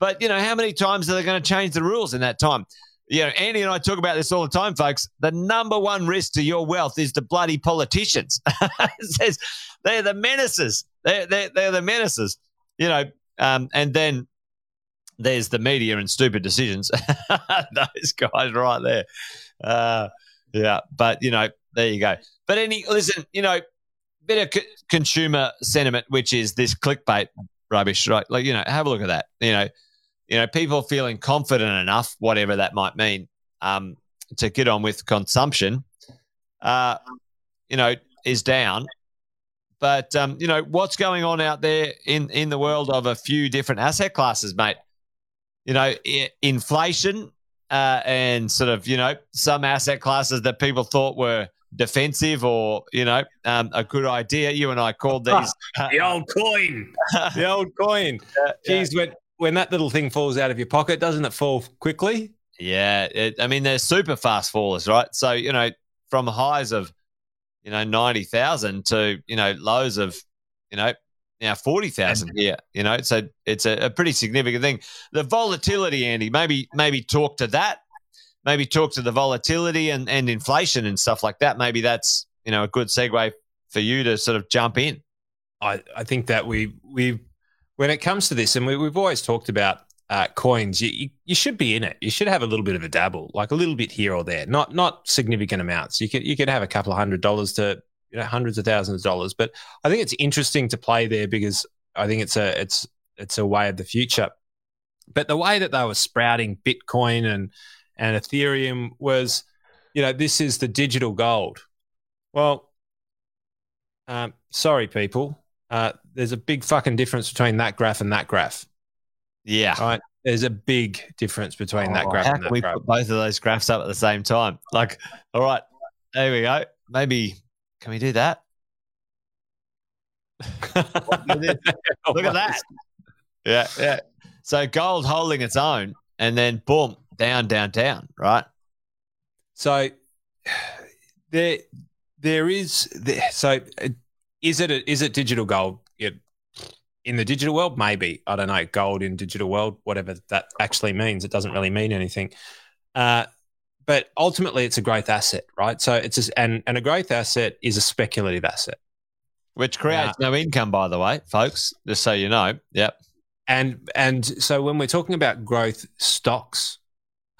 But you know, how many times are they going to change the rules in that time? You know, Andy and I talk about this all the time, folks. The number one risk to your wealth is the bloody politicians. says they're the menaces. They're, they're, they're the menaces. You know, um, and then there's the media and stupid decisions. Those guys right there. Uh, yeah, but you know, there you go. But any listen, you know, bit of c- consumer sentiment, which is this clickbait rubbish, right? Like you know, have a look at that. You know, you know, people feeling confident enough, whatever that might mean, um, to get on with consumption, uh, you know, is down. But um, you know, what's going on out there in in the world of a few different asset classes, mate? You know, I- inflation uh, and sort of you know some asset classes that people thought were defensive or you know um, a good idea. You and I called these the old coin, the old coin. Geez, when when that little thing falls out of your pocket, doesn't it fall quickly? Yeah, it, I mean they're super fast fallers, right? So you know from highs of you know ninety thousand to you know lows of you know now forty thousand here. You know, so it's a, a pretty significant thing. The volatility, Andy. Maybe maybe talk to that. Maybe talk to the volatility and, and inflation and stuff like that. Maybe that's you know a good segue for you to sort of jump in. I, I think that we we when it comes to this, and we, we've always talked about uh, coins, you, you, should be in it. You should have a little bit of a dabble, like a little bit here or there, not not significant amounts. You could you could have a couple of hundred dollars to you know hundreds of thousands of dollars. But I think it's interesting to play there because I think it's a it's it's a way of the future. But the way that they were sprouting Bitcoin and and Ethereum was, you know, this is the digital gold. Well, um, sorry, people. Uh, there's a big fucking difference between that graph and that graph. Yeah. Right. There's a big difference between oh, that graph how and that can we graph. put both of those graphs up at the same time? Like, all right, there we go. Maybe can we do that? Look at that. Yeah, yeah. So gold holding its own, and then boom, down, down, down. Right. So there, there is. There, so uh, is it a, is it digital gold? In the digital world, maybe I don't know. Gold in digital world, whatever that actually means, it doesn't really mean anything. Uh, but ultimately, it's a growth asset, right? So it's a, and and a growth asset is a speculative asset, which creates uh, no income, by the way, folks. Just so you know. Yep. And and so when we're talking about growth stocks,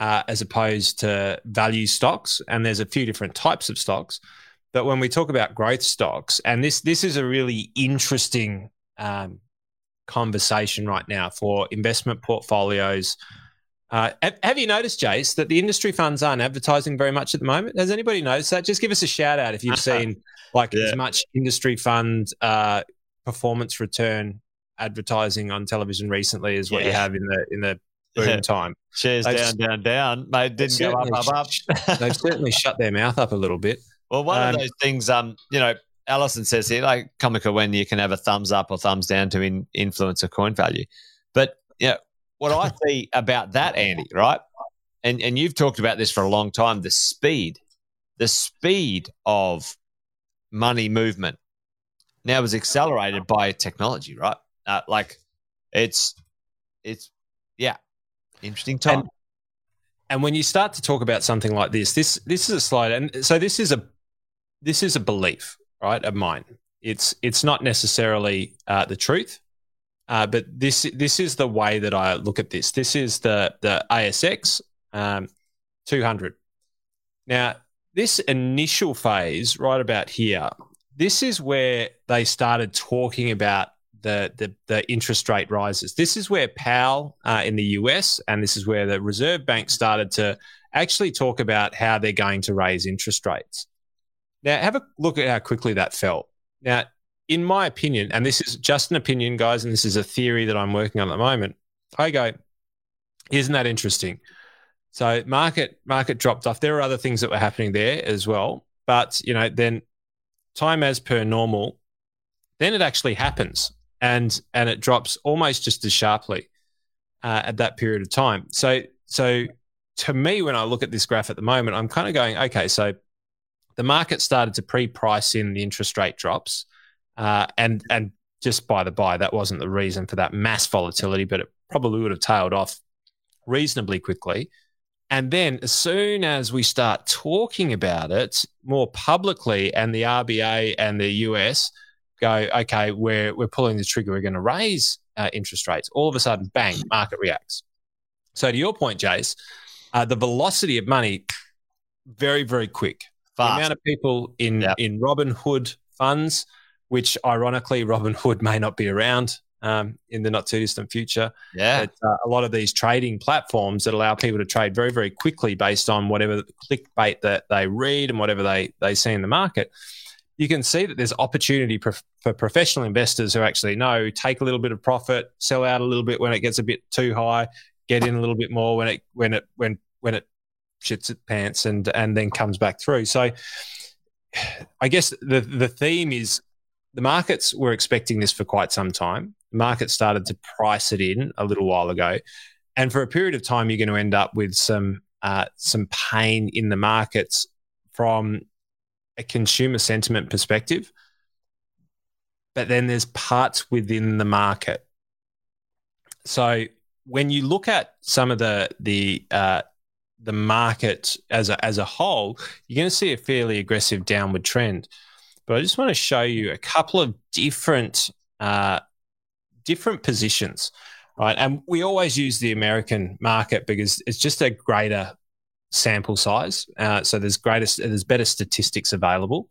uh, as opposed to value stocks, and there's a few different types of stocks. But when we talk about growth stocks, and this this is a really interesting um, conversation right now for investment portfolios uh, have you noticed, Jace, that the industry funds aren't advertising very much at the moment? Has anybody noticed that? Just give us a shout out if you've seen like yeah. as much industry fund uh, performance return advertising on television recently as what yeah. you have in the in the boom yeah. time. Shares they've, down, down, down. Mate, didn't go up, up, up. they've certainly shut their mouth up a little bit. Well, one um, of those things, um, you know, Allison says here, like comical when you can have a thumbs up or thumbs down to in, influence a coin value. But yeah, what I see about that, Andy, right? And and you've talked about this for a long time. The speed, the speed of money movement now is accelerated by technology, right? Uh, like it's it's yeah, interesting time. And, and when you start to talk about something like this, this this is a slide, and so this is a this is a belief, right, of mine. It's it's not necessarily uh, the truth, uh, but this this is the way that I look at this. This is the the ASX um, 200. Now, this initial phase, right about here, this is where they started talking about the the, the interest rate rises. This is where Powell uh, in the US, and this is where the Reserve Bank started to actually talk about how they're going to raise interest rates. Now, have a look at how quickly that fell. Now, in my opinion, and this is just an opinion, guys, and this is a theory that I'm working on at the moment. I go, isn't that interesting? So market market dropped off. There are other things that were happening there as well, but you know, then time as per normal, then it actually happens, and and it drops almost just as sharply uh, at that period of time. So so to me, when I look at this graph at the moment, I'm kind of going, okay, so the market started to pre-price in the interest rate drops uh, and and just by the by, that wasn't the reason for that mass volatility, but it probably would have tailed off reasonably quickly. And then, as soon as we start talking about it more publicly, and the RBA and the US go, okay, we're we're pulling the trigger, we're going to raise uh, interest rates. All of a sudden, bang, market reacts. So, to your point, Jace, uh, the velocity of money very very quick. Fast. The amount of people in yep. in Robinhood funds which ironically Robin Hood may not be around um, in the not too distant future. Yeah. But, uh, a lot of these trading platforms that allow people to trade very, very quickly based on whatever clickbait that they read and whatever they, they see in the market. You can see that there's opportunity for, for professional investors who actually know take a little bit of profit, sell out a little bit when it gets a bit too high, get in a little bit more when it when it when when it shits its pants and and then comes back through. So I guess the the theme is the markets were expecting this for quite some time. The market started to price it in a little while ago, and for a period of time, you're going to end up with some uh, some pain in the markets from a consumer sentiment perspective. But then there's parts within the market. So when you look at some of the the uh, the market as a as a whole, you're going to see a fairly aggressive downward trend. But I just want to show you a couple of different uh, different positions, right? And we always use the American market because it's just a greater sample size, uh, so there's greater there's better statistics available.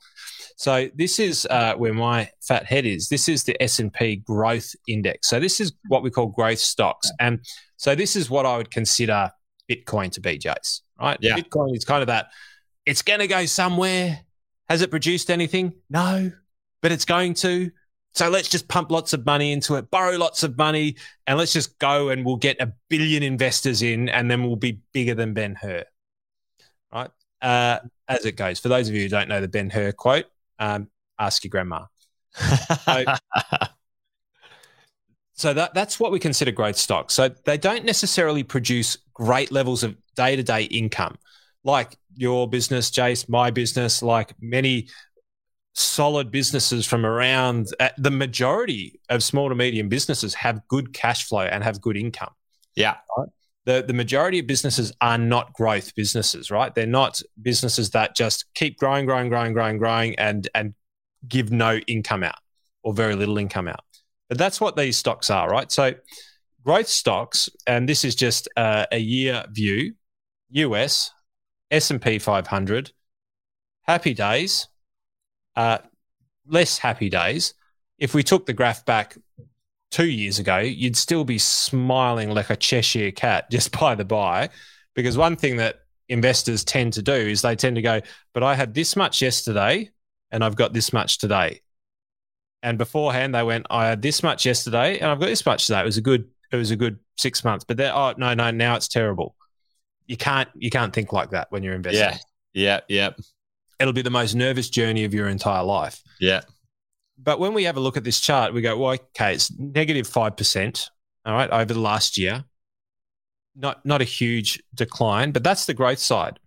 So this is uh, where my fat head is. This is the S and P Growth Index. So this is what we call growth stocks, and so this is what I would consider Bitcoin to BJ's, Right? Yeah. Bitcoin is kind of that. It's going to go somewhere. Has it produced anything? No, but it's going to. So let's just pump lots of money into it, borrow lots of money, and let's just go and we'll get a billion investors in, and then we'll be bigger than Ben Hur. Right? Uh, as it goes. For those of you who don't know the Ben Hur quote, um, ask your grandma. So, so that, that's what we consider growth stocks. So they don't necessarily produce great levels of day to day income, like your business, Jace, my business, like many solid businesses from around uh, the majority of small to medium businesses have good cash flow and have good income. yeah. The, the majority of businesses are not growth businesses, right? They're not businesses that just keep growing, growing, growing, growing, growing, and and give no income out or very little income out. But that's what these stocks are, right? So growth stocks, and this is just uh, a year view, US, S&P 500, happy days, uh, less happy days. If we took the graph back two years ago, you'd still be smiling like a Cheshire cat, just by the by. Because one thing that investors tend to do is they tend to go, but I had this much yesterday and I've got this much today. And beforehand, they went, I had this much yesterday and I've got this much today. It was a good, it was a good six months. But they're, oh no, no, now it's terrible. You can't, you can't think like that when you're investing. Yeah. Yeah. Yeah. It'll be the most nervous journey of your entire life. Yeah. But when we have a look at this chart, we go, well, okay, it's negative 5%, all right, over the last year. Not, not a huge decline, but that's the growth side.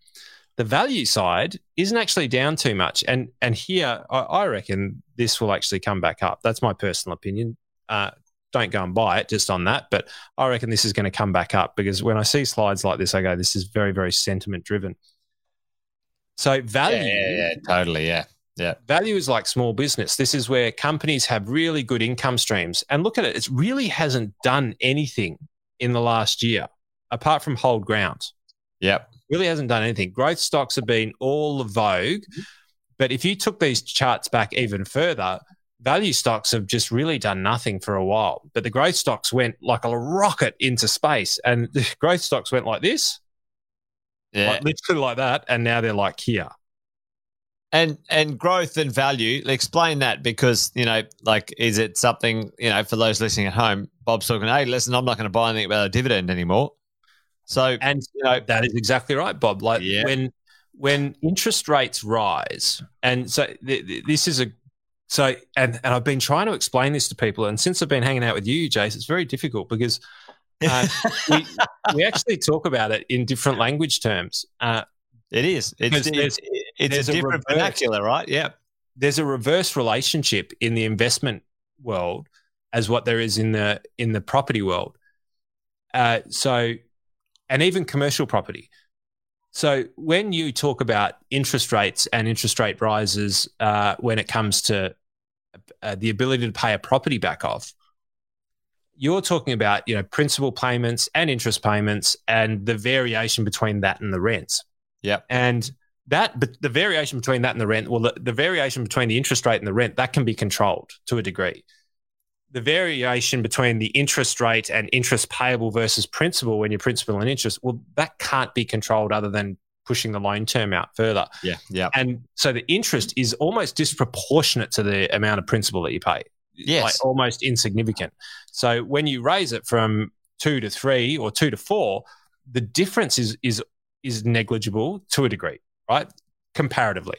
The value side isn't actually down too much. And, and here, I, I reckon this will actually come back up. That's my personal opinion. Uh, don't go and buy it just on that. But I reckon this is going to come back up because when I see slides like this, I go, this is very, very sentiment driven. So value. Yeah, yeah, yeah, totally. Yeah. Yeah. Value is like small business. This is where companies have really good income streams. And look at it, it really hasn't done anything in the last year apart from hold ground. Yep. Really hasn't done anything. Growth stocks have been all the vogue. Mm-hmm. But if you took these charts back even further, value stocks have just really done nothing for a while. But the growth stocks went like a rocket into space. And the growth stocks went like this, Yeah. like literally like that. And now they're like here. and and growth and value explain that because you know like is it something you know for those listening at home bob's talking hey listen i'm not going to buy anything about a dividend anymore so And you know That is exactly right, Bob. Like Yeah. when when interest rates rise, and so th- th- this is a so and and I've been trying to explain this to people, and since I've been hanging out with you, Jace, it's very difficult because uh, we we actually talk about it in different language terms. Uh, it is it's there's- it's, it's a a different reverse. vernacular right yeah there's a reverse relationship in the investment world as what there is in the in the property world. Uh, so, and even commercial property. So, when you talk about interest rates and interest rate rises, uh, when it comes to uh, the ability to pay a property back off, you're talking about you know principal payments and interest payments and the variation between that and the rents. Yep. And that, but the variation between that and the rent, well, the, the variation between the interest rate and the rent, that can be controlled to a degree. The variation between the interest rate and interest payable versus principal when you're principal and interest, well, that can't be controlled other than pushing the loan term out further. yeah yeah And so the interest is almost disproportionate to the amount of principal that you pay. Yes. Like almost insignificant. So when you raise it from two to three or two to four, the difference is is is negligible to a degree, right? Comparatively.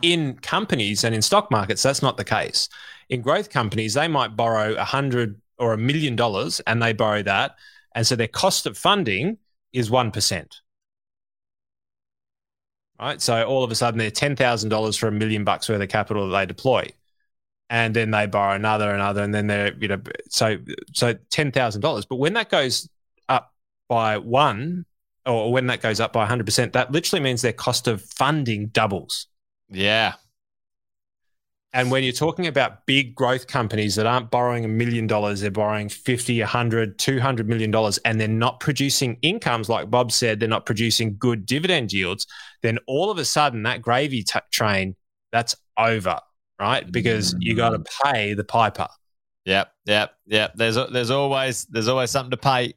In companies and in stock markets, that's not the case. In growth companies, they might borrow a hundred or a million dollars and they borrow that. And so their cost of funding is 1%. Right. So all of a sudden they're $10,000 for a million bucks worth of capital that they deploy. And then they borrow another, another, and then they're, you know, so, so $10,000. But when that goes up by one, or when that goes up by 100%, that literally means their cost of funding doubles. Yeah. And when you're talking about big growth companies that aren't borrowing a million dollars, they're borrowing 50, 100, 200 million dollars, and they're not producing incomes, like Bob said, they're not producing good dividend yields, then all of a sudden that gravy t- train, that's over, right? Because you got to mm. pay the piper. Yep, yep, yep. There's there's always there's always something to pay.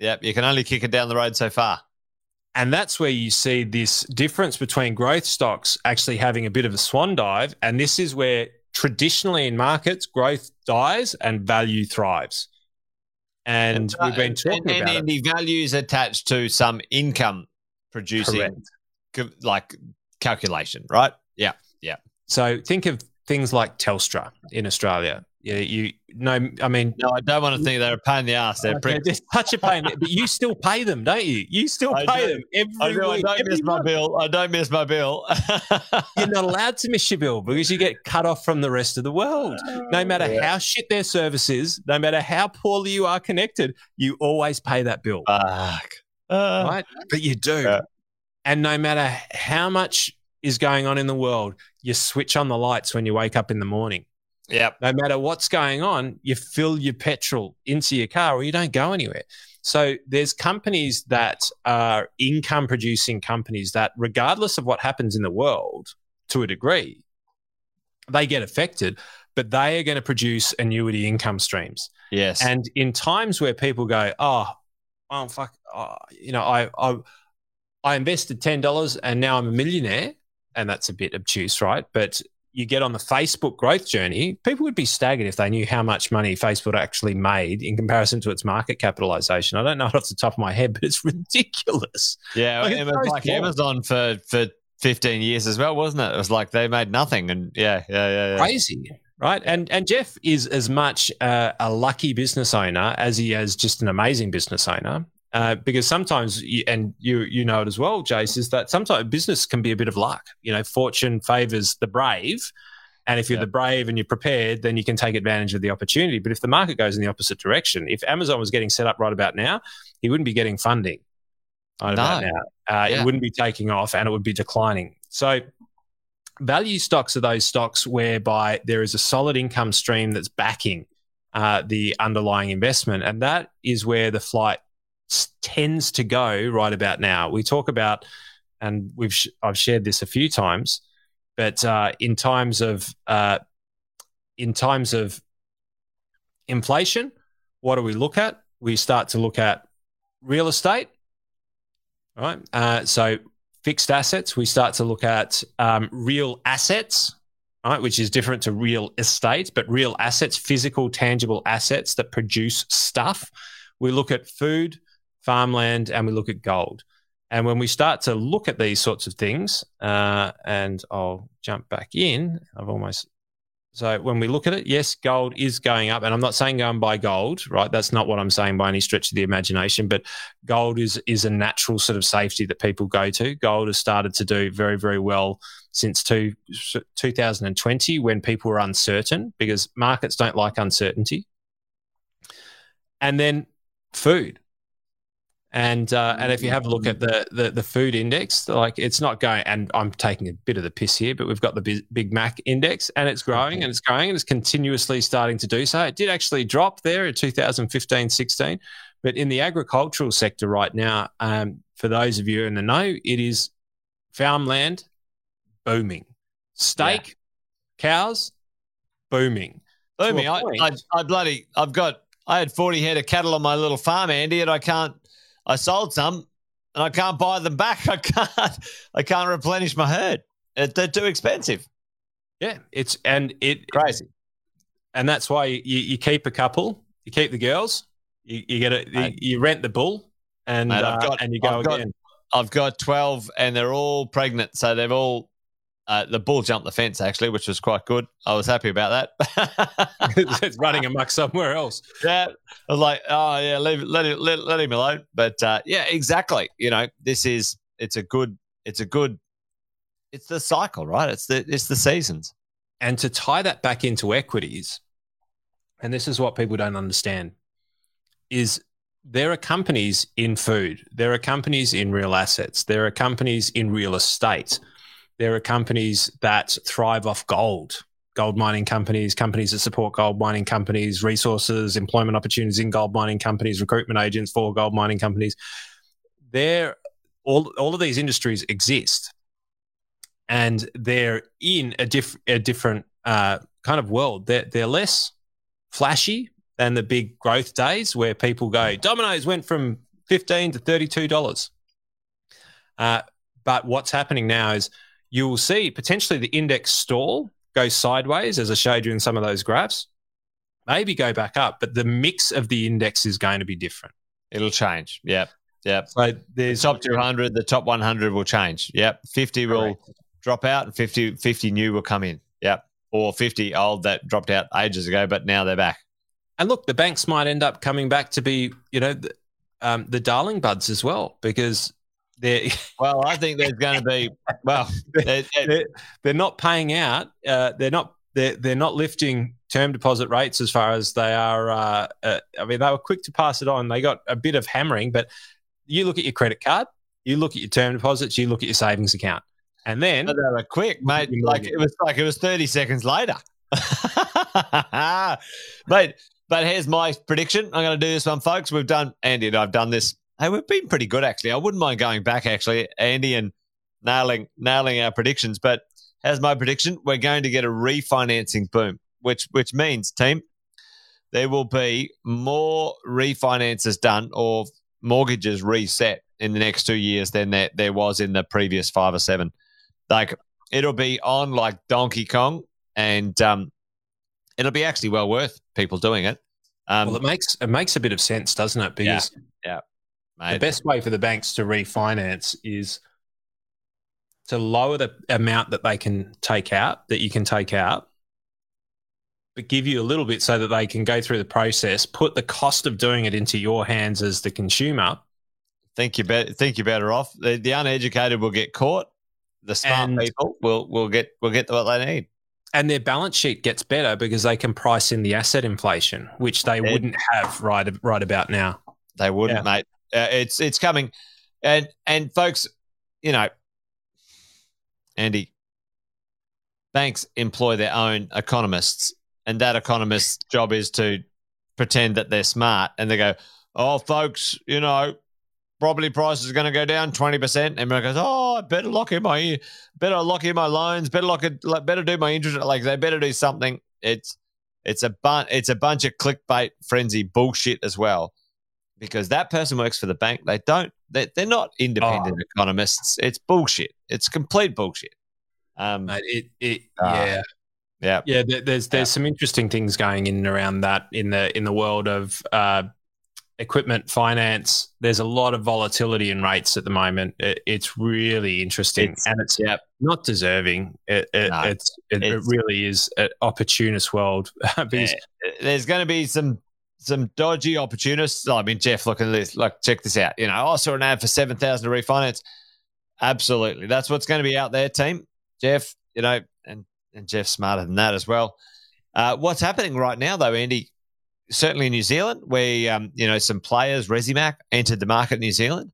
Yep, you can only kick it down the road so far. And that's where you see this difference between growth stocks actually having a bit of a swan dive. And this is where traditionally in markets, growth dies and value thrives. And we've been talking and, about and the values attached to some income producing Correct. like calculation, right? Yeah, yeah. So think of things like Telstra in Australia. Yeah, you no, I mean, no, I don't want to think they're a pain in the ass. They're okay, just such a pain, but you still pay them, don't you? You still pay them every I do, week. I don't miss month. my bill. I don't miss my bill. You're not allowed to miss your bill because you get cut off from the rest of the world. No matter yeah. how shit their service is, no matter how poorly you are connected, you always pay that bill. Fuck. Uh, right? But you do. Yeah. And no matter how much is going on in the world, you switch on the lights when you wake up in the morning. Yeah. No matter what's going on, you fill your petrol into your car or you don't go anywhere. So there's companies that are income producing companies that, regardless of what happens in the world to a degree, they get affected, but they are going to produce annuity income streams. Yes. And in times where people go, oh, well, fuck, oh, you know, I, I, I invested $10 and now I'm a millionaire. And that's a bit obtuse, right? But you get on the Facebook growth journey, people would be staggered if they knew how much money Facebook actually made in comparison to its market capitalization. I don't know it off the top of my head, but it's ridiculous. Yeah, like, it was like small. Amazon for for 15 years as well, wasn't it? It was like they made nothing, and yeah, yeah, yeah, yeah. crazy. Right, and and Jeff is as much uh, a lucky business owner as he is just an amazing business owner. Uh, because sometimes, you, and you you know it as well, Jace, is that sometimes business can be a bit of luck. You know, fortune favors the brave, and if you're the brave and you're prepared, then you can take advantage of the opportunity. But if the market goes in the opposite direction, if Amazon was getting set up right about now, he wouldn't be getting funding right no. about now. Uh, yeah. It wouldn't be taking off, and it would be declining. So. Value stocks are those stocks whereby there is a solid income stream that's backing uh, the underlying investment. And that is where the flight tends to go right about now. We talk about, and we've sh- I've shared this a few times, but uh, in times of uh, in times of inflation, what do we look at? We start to look at real estate, right? Uh, so fixed assets. We start to look at um, real assets, right, which is different to real estate, but real assets, physical, tangible assets that produce stuff. We look at food farmland, and we look at gold. And when we start to look at these sorts of things, uh, and I'll jump back in, I've almost. So when we look at it, yes, gold is going up, and I'm not saying go and buy gold, right? That's not what I'm saying by any stretch of the imagination. But gold is is a natural sort of safety that people go to. Gold has started to do very very well since two, 2020 when people were uncertain because markets don't like uncertainty. And then food. And uh, and if you have a look at the, the, the food index, like it's not going. And I'm taking a bit of the piss here, but we've got the Big Mac index, and it's growing and it's growing and it's continuously starting to do so. It did actually drop there in 2015, 16, but in the agricultural sector right now, um, for those of you in the know, it is farmland booming, steak, yeah. cows booming, booming. I, I I bloody I've got I had 40 head of cattle on my little farm, Andy, and I can't I sold some and I can't buy them back. I can't. I can't replenish my herd. They're too expensive. Yeah, it's and it crazy, and that's why you, you keep a couple. You keep the girls. You, you get a you, you, rent the bull, and Mate, uh, got, and you go I've again. Got, I've got twelve, and they're all pregnant, so they've all Uh, the ball jumped the fence actually, which was quite good. I was happy about that. it's running amok somewhere else. Yeah, I was like, oh yeah, leave, let it, let, let him alone. But uh, yeah, exactly. You know, this is it's a good, it's a good, it's the cycle, right? It's the it's the seasons. And to tie that back into equities, and this is what people don't understand, is there are companies in food, there are companies in real assets, there are companies in real estate there are companies that thrive off gold, gold mining companies, companies that support gold mining companies, resources, employment opportunities in gold mining companies, recruitment agents for gold mining companies. There, all, all of these industries exist and they're in a, diff, a different uh, kind of world. They're, they're less flashy than the big growth days where people go, Domino's went from 15 to $32. Uh, but what's happening now is you will see potentially the index stall go sideways, as I showed you in some of those graphs, maybe go back up, but the mix of the index is going to be different. It'll change. Yep. Yep. So there's the top 200, the top 100 will change. Yep. 50 will Correct. drop out and 50, 50 new will come in. Yep. Or 50 old that dropped out ages ago, but now they're back. And look, the banks might end up coming back to be, you know, the, um, the darling buds as well, because they're, well, I think there's going to be well, they're, they're, they're not paying out. Uh, they're not they're they're not lifting term deposit rates as far as they are. Uh, uh, I mean, they were quick to pass it on. They got a bit of hammering, but you look at your credit card, you look at your term deposits, you look at your savings account, and then but they were quick, mate. Like it was like it was thirty seconds later. but but here's my prediction. I'm going to do this one, folks. We've done Andy and I've done this Hey, we've been pretty good actually. I wouldn't mind going back actually, Andy, and nailing nailing our predictions. But as my prediction, we're going to get a refinancing boom, which which means team there will be more refinances done or mortgages reset in the next two years than there, there was in the previous five or seven. Like it'll be on like Donkey Kong, and um, it'll be actually well worth people doing it. Um, well, it makes it makes a bit of sense, doesn't it? Because yeah, yeah. Mate. The best way for the banks to refinance is to lower the amount that they can take out, that you can take out, but give you a little bit so that they can go through the process, put the cost of doing it into your hands as the consumer. Think you better think you're better off. The, the uneducated will get caught. The smart and, people will will get will get what they need. And their balance sheet gets better because they can price in the asset inflation, which they wouldn't have right right about now. They wouldn't, yeah. mate. Uh, it's it's coming, and and folks, you know, Andy, banks employ their own economists, and that economist's job is to pretend that they're smart, and they go, "Oh, folks, you know, property prices are going to go down 20%. And everyone goes, oh, I better lock in my, better lock in my loans, better lock it, better do my interest. Like they better do something. It's, it's a bun, it's a bunch of clickbait frenzy bullshit as well because that person works for the bank. They don't. They, they're not independent oh. economists. It's bullshit. It's complete bullshit. Um, Mate, it, it, uh, yeah, yeah, yeah. There's there's yeah. some interesting things going in and around that in the in the world of uh, equipment finance. There's a lot of volatility in rates at the moment. It, it's really interesting, it's, and it's not deserving. It, it, no, it's, it's, it, really is an opportunist world. because there's going to be some some dodgy opportunists. I mean, Jeff, look at this. Like, check this out. You know, I saw an ad for seven thousand to refinance. Absolutely, that's what's going to be out there, team. Jeff, you know, and and Jeff's smarter than that as well. Uh, what's happening right now, though, Andy? Certainly in New Zealand, where um, you know some players, Resimac, entered the market in New Zealand,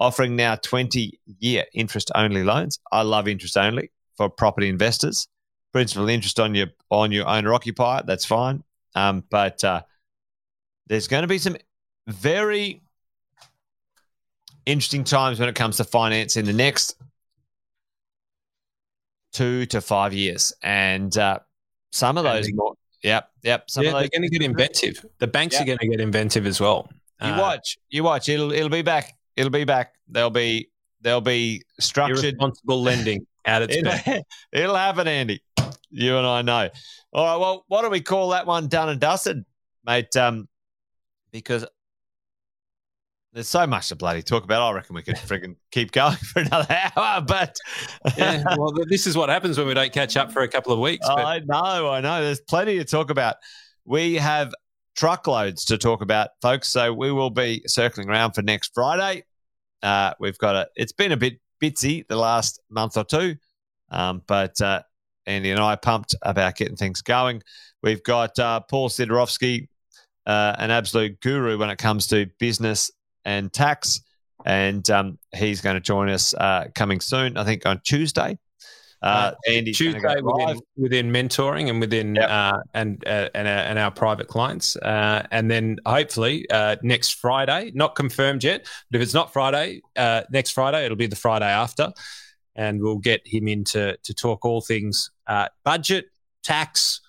offering now twenty-year interest-only loans. I love interest only for property investors. Principal interest on your on your owner occupier, that's fine. Um, but uh, there's going to be some very interesting times when it comes to finance in the next two to five years. And uh, some of those, more, yep, yep. Some yeah, of those, they're going to get inventive. The banks yep. are going to get inventive as well. You uh, watch, you watch. It'll it'll be back. It'll be back. There'll be there'll be structured responsible lending at its best. It'll happen, Andy. You and I know. All right. Well, why don't we call that one done and dusted, mate? Um, because there's so much to bloody talk about. I reckon we could freaking keep going for another hour. But yeah, well, this is what happens when we don't catch up for a couple of weeks. But- I know, I know. There's plenty to talk about. We have truckloads to talk about, folks. So we will be circling around for next Friday. Uh, we've got a. It's been a bit bitsy the last month or two, um, but uh, Andy and I are pumped about getting things going. We've got uh, Paul Sidorovsky, uh, an absolute guru when it comes to business and tax, and um, he's going to join us uh, coming soon. I think on Tuesday. Uh, Andy Tuesday within, within, mentoring and within yep. uh, and uh, and, our, and, our, private clients, uh, and then hopefully uh, next Friday, not confirmed yet, but if it's not Friday, uh, next Friday it'll be the Friday after, and we'll get him in to to talk all things budget, tax,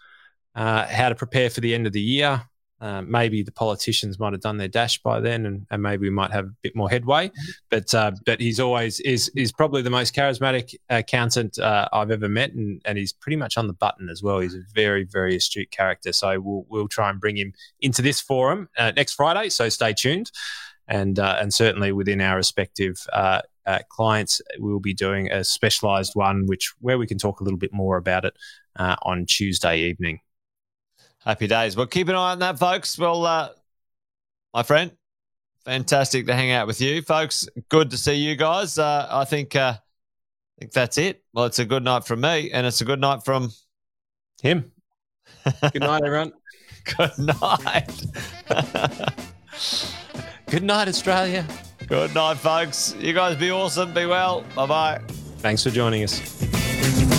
how to prepare for the end of the year, uh, maybe the politicians might have done their dash by then, and, and maybe we might have a bit more headway. Mm-hmm. But uh, but he's always is is probably the most charismatic accountant uh, I've ever met, and, and he's pretty much on the button as well. He's a very very astute character. So we'll we'll try and bring him into this forum uh, next Friday. So stay tuned, and uh, and certainly within our respective. clients, we'll be doing a specialized one, which where we can talk a little bit more about it on Tuesday evening. Happy days. Well, keep an eye on that, folks. Well, uh, my friend, fantastic to hang out with you, folks. Good to see you guys. Uh, I think uh, I think that's it. Well, it's a good night from me, and it's a good night from him. Good night, everyone. good night. good night, Australia. Good night, folks. You guys be awesome. Be well. Bye bye. Thanks for joining us.